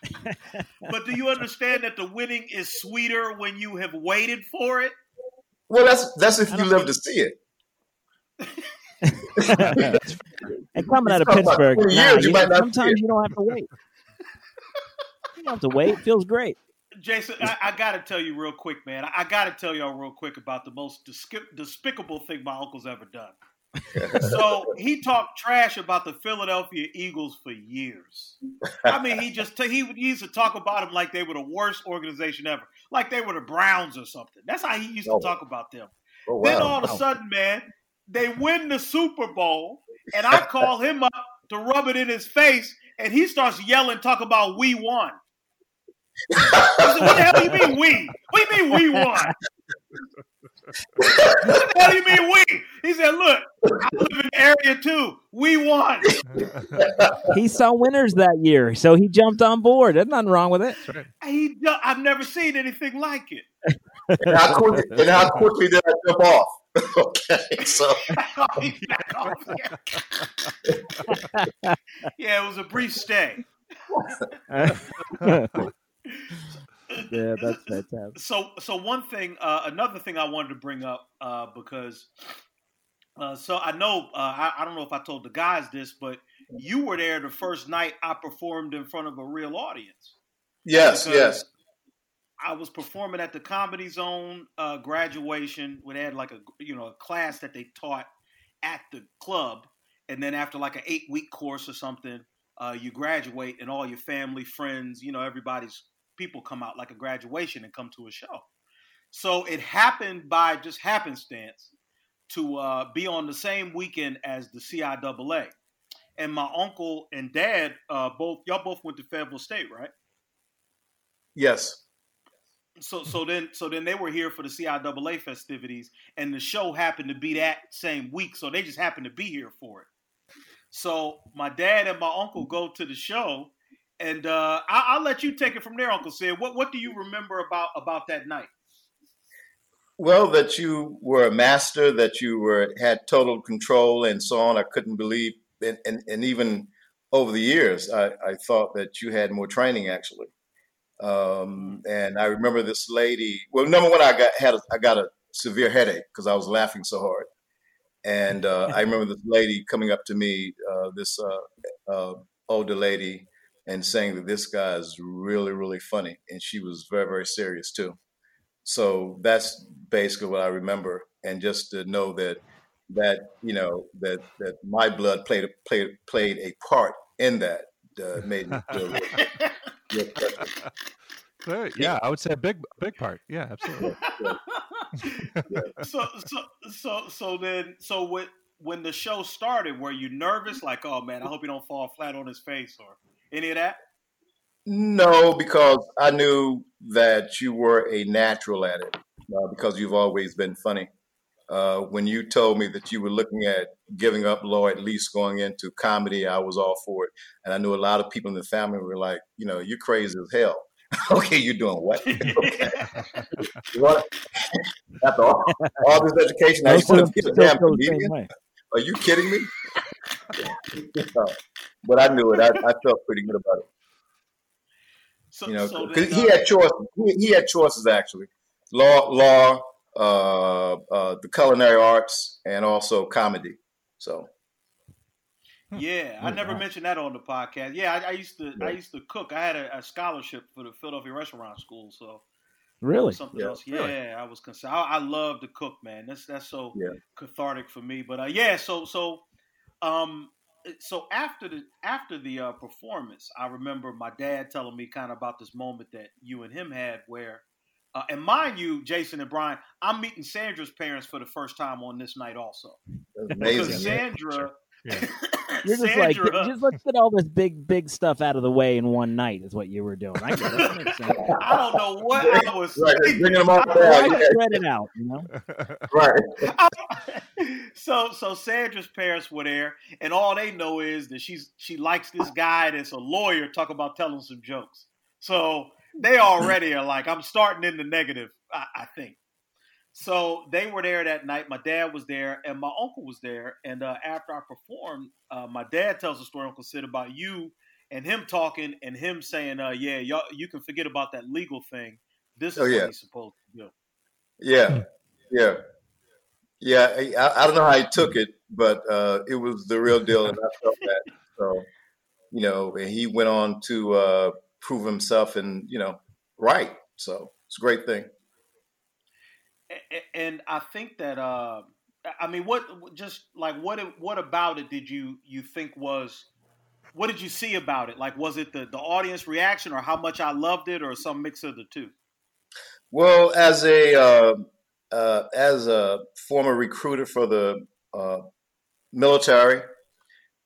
But do you understand that the winning is sweeter when you have waited for it? Well, that's that's if you live to see it. and coming out of Pittsburgh, 20 nah, you you- might sometimes you don't have to wait. You don't have to wait. It feels great. Jason, I, I got to tell you real quick, man. I, I got to tell y'all real quick about the most despi- despicable thing my uncle's ever done. so he talked trash about the Philadelphia Eagles for years. I mean, he just he, he used to talk about them like they were the worst organization ever, like they were the Browns or something. That's how he used to Oh. talk about them. Oh, Then all of a sudden, man, they win the Super Bowl, and I call him up to rub it in his face, and he starts yelling, talk about we won. I said, what the hell do you mean we? What do you mean we won? what the hell do you mean we? He said, look, I live in area two. We won. he saw winners that year, so he jumped on board. There's nothing wrong with it. Right. He, I've never seen anything like it. and, how quickly, and how quickly did I jump off? okay, so He back off. yeah, it was a brief stay. yeah, that's fantastic. so so one thing uh, another thing i wanted to bring up uh, because uh, so i know uh, I, I don't know if i told the guys this but you were there the first night i performed in front of a real audience. Yes, yes, i was performing at the comedy zone uh, graduation where they had like a you know a class that they taught at the club. And then after like an eight week course or something uh, you graduate and all your family friends you know everybody's people come out like a graduation and come to a show so it happened by just happenstance to uh, be on the same weekend as the CIAA. And my uncle and dad, uh, both y'all both went to Fayetteville State, right? yes. So so then so then they were here for the CIAA festivities, and the show happened to be that same week, so they just happened to be here for it. So my dad and my uncle go to the show, and uh, I, I'll let you take it from there, Uncle Sid. What what do you remember about about that night? Well, that you were a master, that you were had total control, and so on. I couldn't believe, and and, and even over the years, I, I thought that you had more training actually. Um, and I remember this lady. Well, number one, I got had a, I got a severe headache because I was laughing so hard. And uh, I remember this lady coming up to me, uh, this uh, uh, older lady, and saying that this guy is really, really funny, and she was very, very serious too. So that's basically what I remember, and just to know that that you know that that my blood played a- played played a part in that uh, made me feel real, real special. Yeah, I would say a big, big part. Yeah, absolutely. so so so so then so when when the show started, were you nervous? Like, oh man, I hope he don't fall flat on his face or any of that? No, because I knew that you were a natural at it, uh, because you've always been funny. Uh, when you told me that you were looking at giving up law, at least going into comedy, I was all for it. And I knew a lot of people in the family were like, you know, you're crazy as hell. okay, you're doing what? okay. What? After all, all this education, now you Most of want to be a damn feel the same comedian? Are you kidding me? But I knew it. I, I felt pretty good about it. So, You know, so because then, he uh, had choices. He, he had choices actually: law, law, uh, uh, the culinary arts, and also comedy. So yeah, I never mentioned that on the podcast. Yeah, I, I used to I used to cook. I had a, a scholarship for the Philadelphia Restaurant School, so Really? something Yeah. else. Yeah, Really? I was concerned. I, I love to cook, man. That's that's so Yeah. cathartic for me. But uh, yeah, so so um so after the after the uh, performance, I remember my dad telling me kind of about this moment that you and him had where. Uh, and mind you, Jason and Brian, I'm meeting Sandra's parents for the first time on this night, also. that's Because amazing. Sandra, Yeah. You're just like, just let's get all this big, big stuff out of the way in one night. Is what you were doing. I get it. That makes sense. I don't know what I was Right, thinking. bringing them all Why down. Yeah, spread it out? You know. right. so so Sandra's parents were there, and all they know is that she's she likes this guy that's a lawyer. Talk about telling some jokes. So they already are like, I'm starting in the negative. I, I think. So they were there that night. My dad was there, and my uncle was there. And uh, after I performed, uh, my dad tells a story, Uncle Sid, about you and him talking and him saying, uh, "Yeah, y'all, you can forget about that legal thing. This is Oh, yeah. what he's supposed to do." Yeah, yeah, yeah. I, I don't know how he took it, but uh, it was the real deal, and I felt that. So, you know, and he went on to uh, prove himself, and you know, right. So it's a great thing. And I think that uh, I mean, what just like what what about it did you you think was what did you see about it? Like, was it the the audience reaction, or how much I loved it, or some mix of the two? Well, as a uh, uh, as a former recruiter for the uh, military,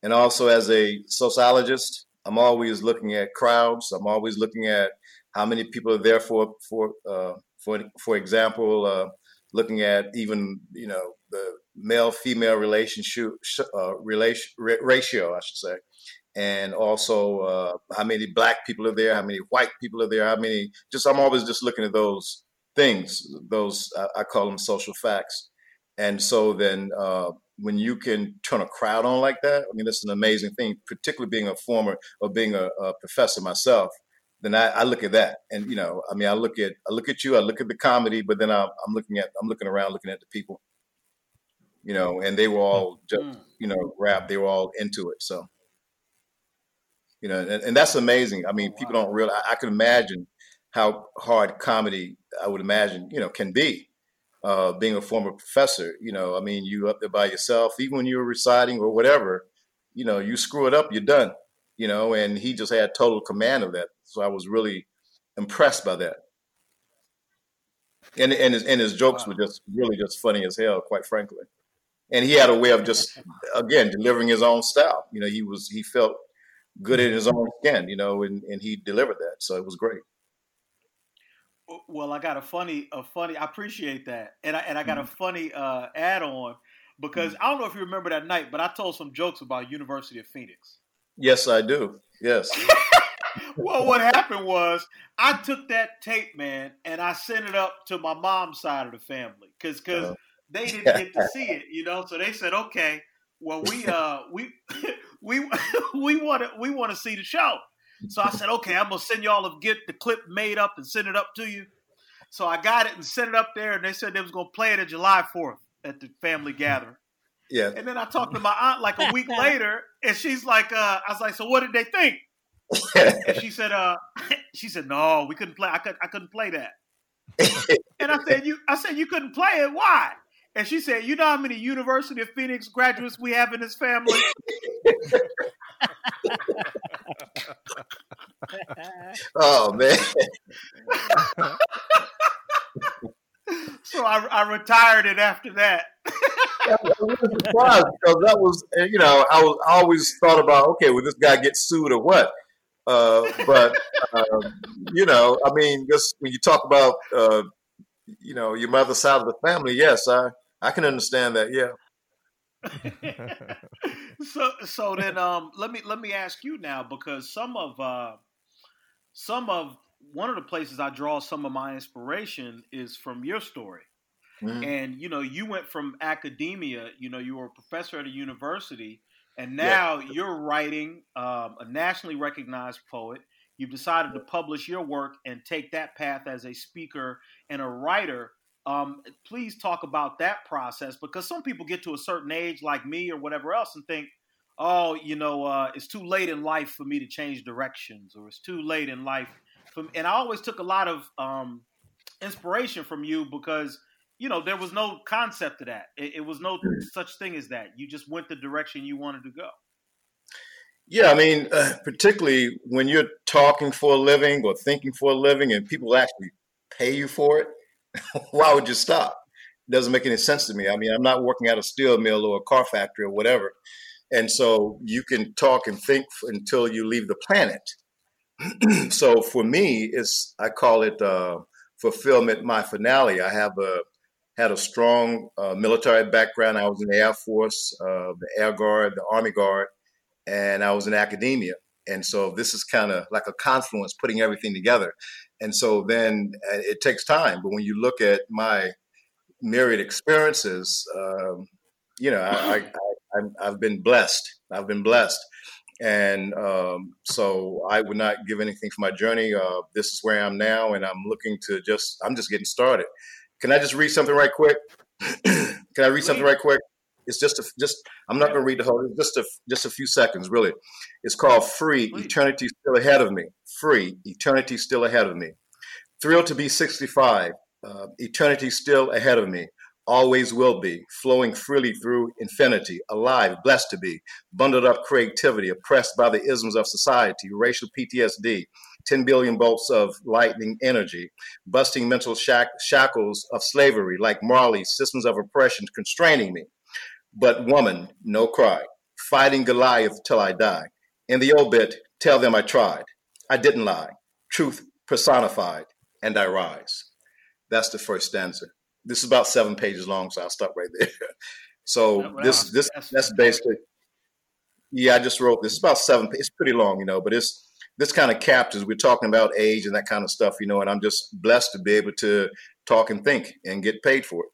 and also as a sociologist, I'm always looking at crowds. I'm always looking at how many people are there for for uh, for for example, uh, looking at even you know the male female relationship uh, relation ratio, I should say, and also uh, how many black people are there, how many white people are there, how many. Just I'm always just looking at those things. Those I, I call them social facts. And so then uh, when you can turn a crowd on like that, I mean, that's an amazing thing. Particularly being a former or being a, a professor myself, then I, I, look at that, and you know, I mean, I look at I look at you, I look at the comedy, but then I'm, I'm looking at I'm looking around, looking at the people, you know, and they were all just you know rap, they were all into it, so you know, and, and that's amazing. I mean, people don't realize. I, I can imagine how hard comedy, I would imagine, you know, can be. Uh, being a former professor, you know, I mean, you up there by yourself, even when you were reciting or whatever, you know, you screw it up, you're done, you know, and he just had total command of that. So I was really impressed by that. And and his, and his jokes were just really just funny as hell, quite frankly. And he had a way of just again delivering his own style. You know, he was he felt good in his own skin, you know, and, and he delivered that. So it was great. Well, I got a funny, a funny. I appreciate that, and I and I got mm-hmm. a funny uh, add on because mm-hmm. I don't know if you remember that night, but I told some jokes about University of Phoenix. Yes, I do. Yes. well, what happened was I took that tape, man, and I sent it up to my mom's side of the family because because uh, they didn't get to see it, you know. So they said, okay, well, we uh we we we want to we want to see the show. So I said, okay, I'm gonna send y'all to get the clip made up and send it up to you. So I got it and sent it up there, and they said they was gonna play it at July 4th at the family gathering. Yeah. And then I talked to my aunt like a week later, and she's like, uh, I was like, so what did they think? And she said, uh, she said, no, we couldn't play. I could I couldn't play that. and I said, you I said you couldn't play it. Why? And she said, You know how many University of Phoenix graduates we have in this family? oh, man. so I, I, retired it after that. I was surprised because that was, you know, I was I always thought about, okay, will this guy get sued or what? Uh, but uh, you know, I mean, just when you talk about, uh, you know, your mother's side of the family, yes, I I can understand that. Yeah. so so then um let me let me ask you now because some of uh some of one of the places I draw some of my inspiration is from your story. Mm-hmm. And you know, you went from academia, you know, you were a professor at a university and now yeah. you're writing um, a nationally recognized poet. You've decided to publish your work and take that path as a speaker and a writer um, please talk about that process because some people get to a certain age, like me or whatever else, and think, oh, you know, uh, it's too late in life for me to change directions, or it's too late in life. For me. And I always took a lot of um, inspiration from you because, you know, there was no concept of that. It, it was no mm-hmm. such thing as that. You just went the direction you wanted to go. Yeah, I mean, uh, particularly when you're talking for a living or thinking for a living, and people actually pay you for it why would you stop? It doesn't make any sense to me. I mean, I'm not working at a steel mill or a car factory or whatever. And so you can talk and think until you leave the planet. so for me, it's I call it uh, fulfillment. My finale. I have a had a strong uh, military background. I was in the Air Force, uh, the Air Guard, the Army Guard, and I was in academia. And so this is kind of like a confluence, putting everything together. And so then uh, it takes time. But when you look at my myriad experiences, um, you know, I, I, have been blessed. I've been blessed. And um, so I would not give anything for my journey. Uh, this is where I am now, and I'm looking to just, I'm just getting started. Can I just read something right quick? Can I read something right quick? It's just a, just I'm not going to read the whole. It's just a just a few seconds, really. It's called "Free Eternity Still Ahead of Me." Free Eternity Still Ahead of Me. Thrilled to be 65. Uh, eternity still ahead of me. Always will be, flowing freely through infinity, alive, blessed to be, bundled up creativity, oppressed by the isms of society, racial PTSD, 10 billion bolts of lightning energy, busting mental shack- shackles of slavery like Marley's systems of oppression constraining me. But woman, no cry, fighting Goliath till I die. In the obit, tell them I tried. I didn't lie. Truth personified, and I rise. That's the first stanza. This is about seven pages long, so I'll stop right there. So Oh, this this That's basically yeah. I just wrote this. It's about seven. It's pretty long, you know, but it's this kind of captures. We're talking about age and that kind of stuff, you know, and I'm just blessed to be able to talk and think and get paid for it.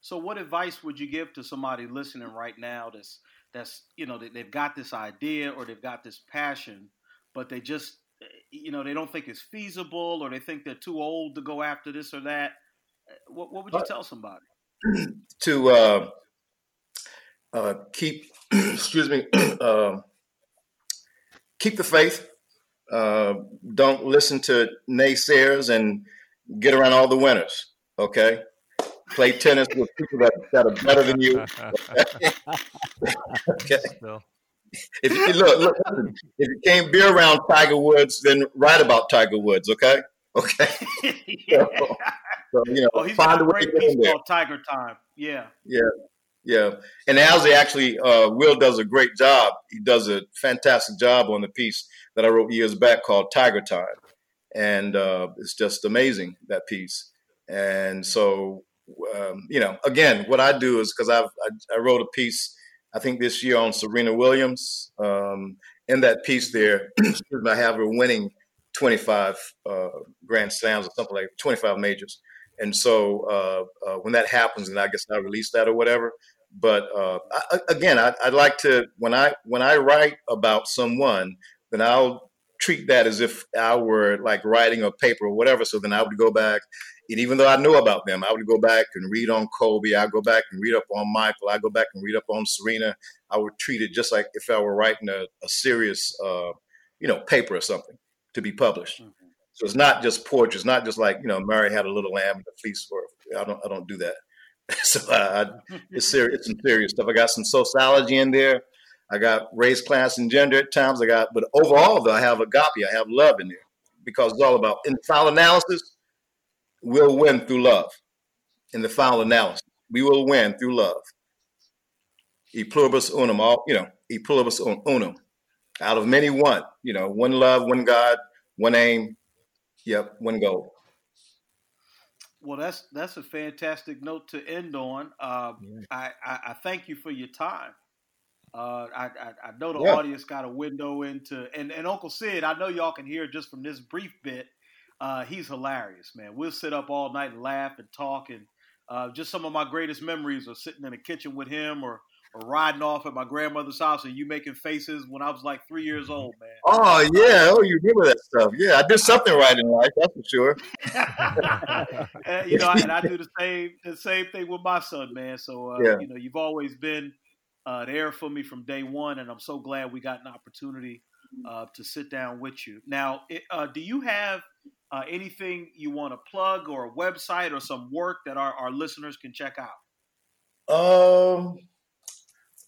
So, what advice would you give to somebody listening right now that's that's you know they, they've got this idea or they've got this passion, but they just eh, you know they don't think it's feasible or they think they're too old to go after this or that. What, what would you Uh, tell somebody? to uh, uh, keep, excuse me, um keep the faith. Uh, don't listen to naysayers and get around all the winners. Okay, play tennis with people that, that are better than you. okay, Still. if you look, look, listen, if you can't be around Tiger Woods, then write about Tiger Woods. Okay, okay. yeah. So you know, Oh, he's find got a great piece there. called Tiger Time. Yeah. Yeah, yeah. And Alzy actually, uh, Will does a great job. He does a fantastic job on the piece that I wrote years back called Tiger Time, and uh, it's just amazing that piece. And so, um, you know, again, what I do is because I've I, I wrote a piece, I think this year on Serena Williams. Um, in that piece there, I have her winning 25 uh, Grand Slams or something like 25 majors. And so uh, uh, when that happens, and I guess I release that or whatever. But uh, I, again, I, I'd like to when I when I write about someone, then I'll treat that as if I were like writing a paper or whatever. So then I would go back, and even though I know about them, I would go back and read on Kobe. I go back and read up on Michael. I go back and read up on Serena. I would treat it just like if I were writing a, a serious, uh, you know, paper or something to be published. So it's not just poetry. It's not just like you know, Mary had a little lamb and a fleece for. I don't. I don't do that. so I, I, it's serious. It's some serious stuff. I got some sociology in there. I got race, class, and gender at times. I got, but overall, though, I have agape. I have love in there because it's all about in the final analysis. We'll win through love. In the final analysis, we will win through love. E pluribus unum. All you know. E pluribus unum. Out of many, one. You know, one love, one God, one aim. Yep, one goal. Well, that's that's a fantastic note to end on. Uh, I, I, I thank you for your time. Uh, I, I, I know the Yeah. audience got a window into, and, and Uncle Sid, I know y'all can hear just from this brief bit. Uh, he's hilarious, man. We'll sit up all night and laugh and talk, and uh, just some of my greatest memories are sitting in the kitchen with him, or or riding off at my grandmother's house, and you making faces when I was like three years old, man. Oh yeah, oh you remember that stuff? Yeah, I did something right in life, that's for sure. and, you know, and I do the same the same thing with my son, man. So uh, Yeah. you know, you've always been uh, there for me from day one, and I'm so glad we got an opportunity uh, to sit down with you. Now, it, uh, do you have uh, anything you want to plug, or a website, or some work that our, our listeners can check out? Um,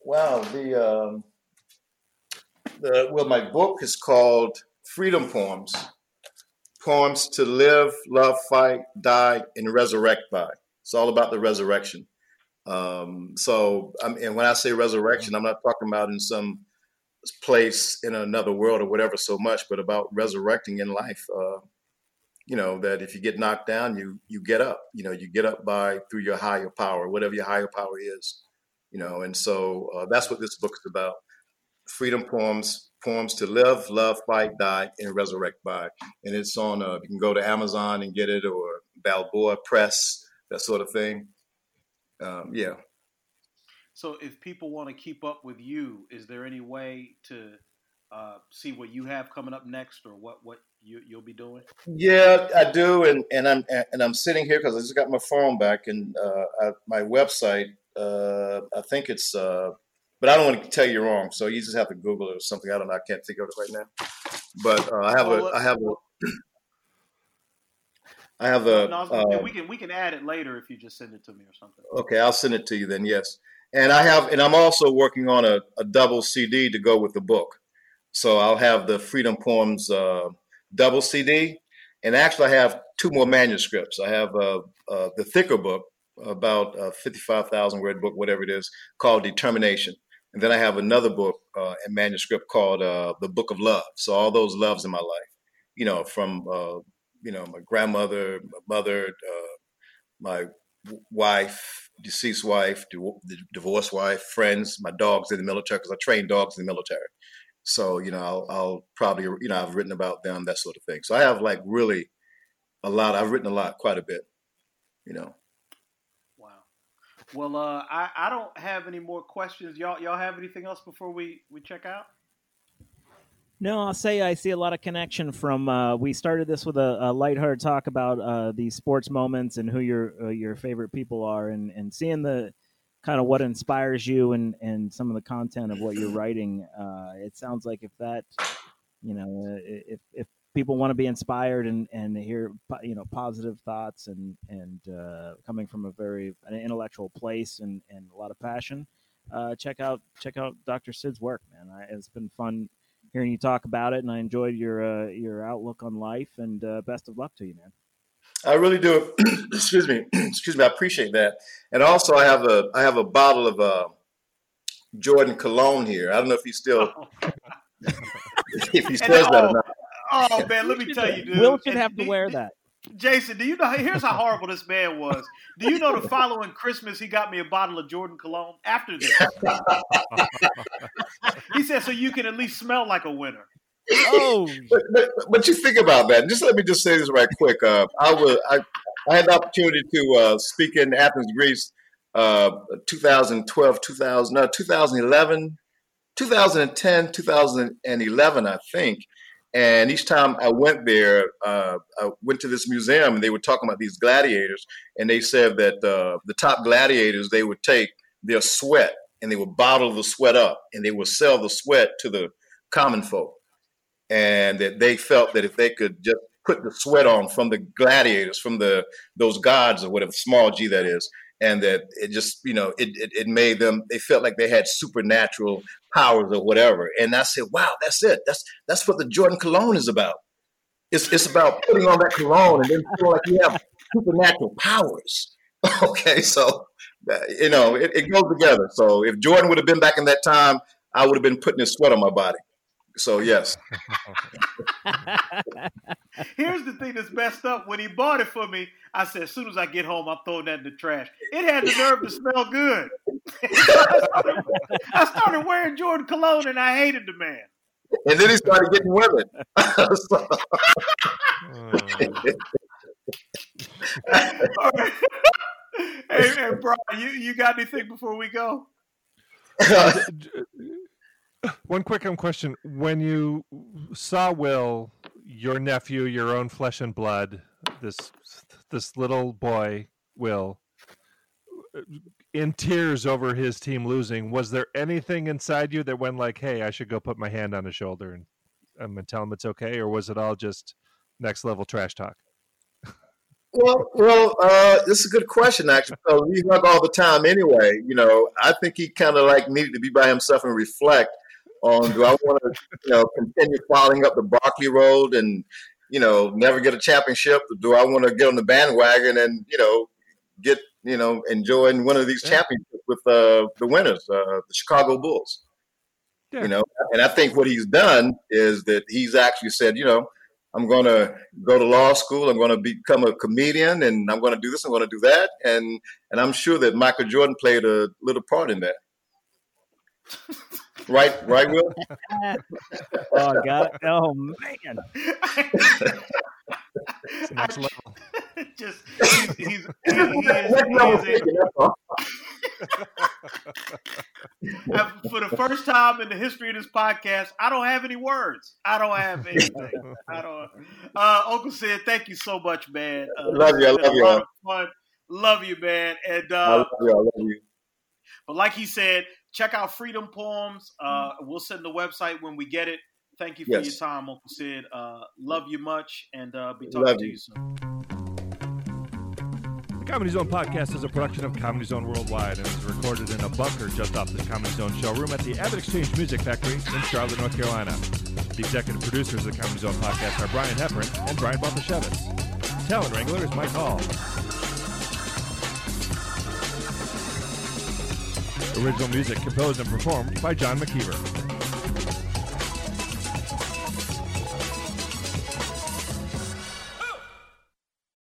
wow, the um, the well, my book is called Freedom Poems: Poems to Live, Love, Fight, Die, and Resurrect by. It's all about the resurrection. Um, so, I mean, and when I say resurrection, I'm not talking about in some place in another world or whatever so much, but about resurrecting in life. Uh, you know that if you get knocked down, you you get up. You know, you get up by through your higher power, whatever your higher power is. You know, and so uh, that's what this book is about: freedom poems, poems to live, love, fight, die, and resurrect by. And it's on. Uh, you can go to Amazon and get it, or Balboa Press, that sort of thing. Um, yeah. So, if people want to keep up with you, is there any way to uh, see what you have coming up next, or what what you, you'll be doing? Yeah, I do, and and I'm and I'm sitting here because I just got my phone back, and uh, I, my website. Uh, I think it's, uh, but I don't want to tell you wrong, so you just have to Google it or something. I don't know. I can't think of it right now. But uh, I have a Well, I have a I have a. No, I was gonna say, uh, we can we can add it later if you just send it to me or something. Okay, I'll send it to you then. Yes, and I have, and I'm also working on a, a double CD to go with the book. So I'll have the Freedom Poems uh, double CD, and actually I have two more manuscripts. I have uh, uh, the thicker book, about a 55,000 word book, whatever it is, called Determination, and then I have another book, uh, a manuscript called uh, the Book of Love. So all those loves in my life, you know, from uh, you know my grandmother, my mother, uh, my wife, deceased wife, the divorced wife, friends, my dogs in the military because I train dogs in the military. So you know, I'll, I'll probably you know I've written about them that sort of thing. So I have like really a lot. I've written a lot, quite a bit. You know. Well, uh, I I don't have any more questions. Y'all y'all have anything else before we we check out? No, I'll say I see a lot of connection from. Uh, we started this with a, a lighthearted talk about uh, these sports moments and who your uh, your favorite people are, and, and seeing the kind of what inspires you and, and some of the content of what you're writing. Uh, it sounds like if that, you know, uh, if if people want to be inspired and, and hear you know positive thoughts and and uh, coming from a very an intellectual place and, and a lot of passion, uh, check out check out Dr. Sid's work, man. I, it's been fun hearing you talk about it, and I enjoyed your uh, your outlook on life. And uh, best of luck to you, man. I really do. excuse me. excuse me. I appreciate that. And also, I have a I have a bottle of uh, Jordan cologne here. I don't know if he still if he says that or not. Oh man, let me tell you, dude. Will should have to wear that. Jason, do you know? Here's how horrible this man was. Do you know the following Christmas he got me a bottle of Jordan cologne? After this, he said, "So you can at least smell like a winner." Oh, But, but, but you think about that. Just let me just say this right quick. Uh, I was I, I had the opportunity to uh, speak in Athens, Greece, uh, 2012, 2000, no, 2011, 2010, 2011, I think. And each time I went there, uh, I went to this museum and they were talking about these gladiators. And they said that uh, the top gladiators, they would take their sweat and they would bottle the sweat up and they would sell the sweat to the common folk and that they felt that if they could just put the sweat on from the gladiators, from the those gods or whatever small g that is, and that it just you know it, it it made them they felt like they had supernatural powers or whatever. And I said, wow, that's it. That's that's what the Jordan cologne is about. It's it's about putting on that cologne and then feel like you have supernatural powers. okay, so you know it, it goes together. So if Jordan would have been back in that time, I would have been putting his sweat on my body. So yes. Here's the thing that's messed up. When he bought it for me, I said, as soon as I get home, I'm throwing that in the trash. It had the nerve to smell good. I, started, I started wearing Jordan cologne, and I hated the man. and then he started getting women. So- All right. hey, hey, Brian, you, you got anything before we go? One quick um, question: When you saw Will, your nephew, your own flesh and blood, this this little boy, Will, in tears over his team losing, was there anything inside you that went like, "Hey, I should go put my hand on his shoulder and, um, and tell him it's okay," or was it all just next level trash talk? well, well, uh, this is a good question actually. So we hug all the time anyway. You know, I think he kind of like needed to be by himself and reflect on: Do I want to, you know, continue following up the Barkley Road and you know never get a championship? Do I want to get on the bandwagon and you know get you know enjoying one of these Yeah. championships with uh, the winners, uh, the Chicago Bulls? Yeah. You know, and I think what he's done is that he's actually said, you know, I'm going to go to law school. I'm going to become a comedian, and I'm going to do this. I'm going to do that, and and I'm sure that Michael Jordan played a little part in that. right, right, Will. oh God! Oh man! Next level. Just he's, he's, he, he is, he is a, for the first time in the history of this podcast, I don't have any words. I don't have anything. I don't. Uh, Uncle Sid, thank you so much, man. Uh, Love you. I love you lot all. of fun. Love you, man. And I uh, love you. I love you. But like he said, check out Freedom Poems. Uh, we'll send the website when we get it. Thank you for Yes. your time, Uncle Sid. Uh, love you much, and uh, be talking Love to you. you soon. The Comedy Zone podcast is a production of Comedy Zone Worldwide and is recorded in a bunker just off the Comedy Zone showroom at the AvidXchange Music Factory in Charlotte, North Carolina. The executive producers of the Comedy Zone podcast are Brian Heffern and Brian Baltashevitz. Talent Wrangler is Mike Hall. Original music composed and performed by John McKeever.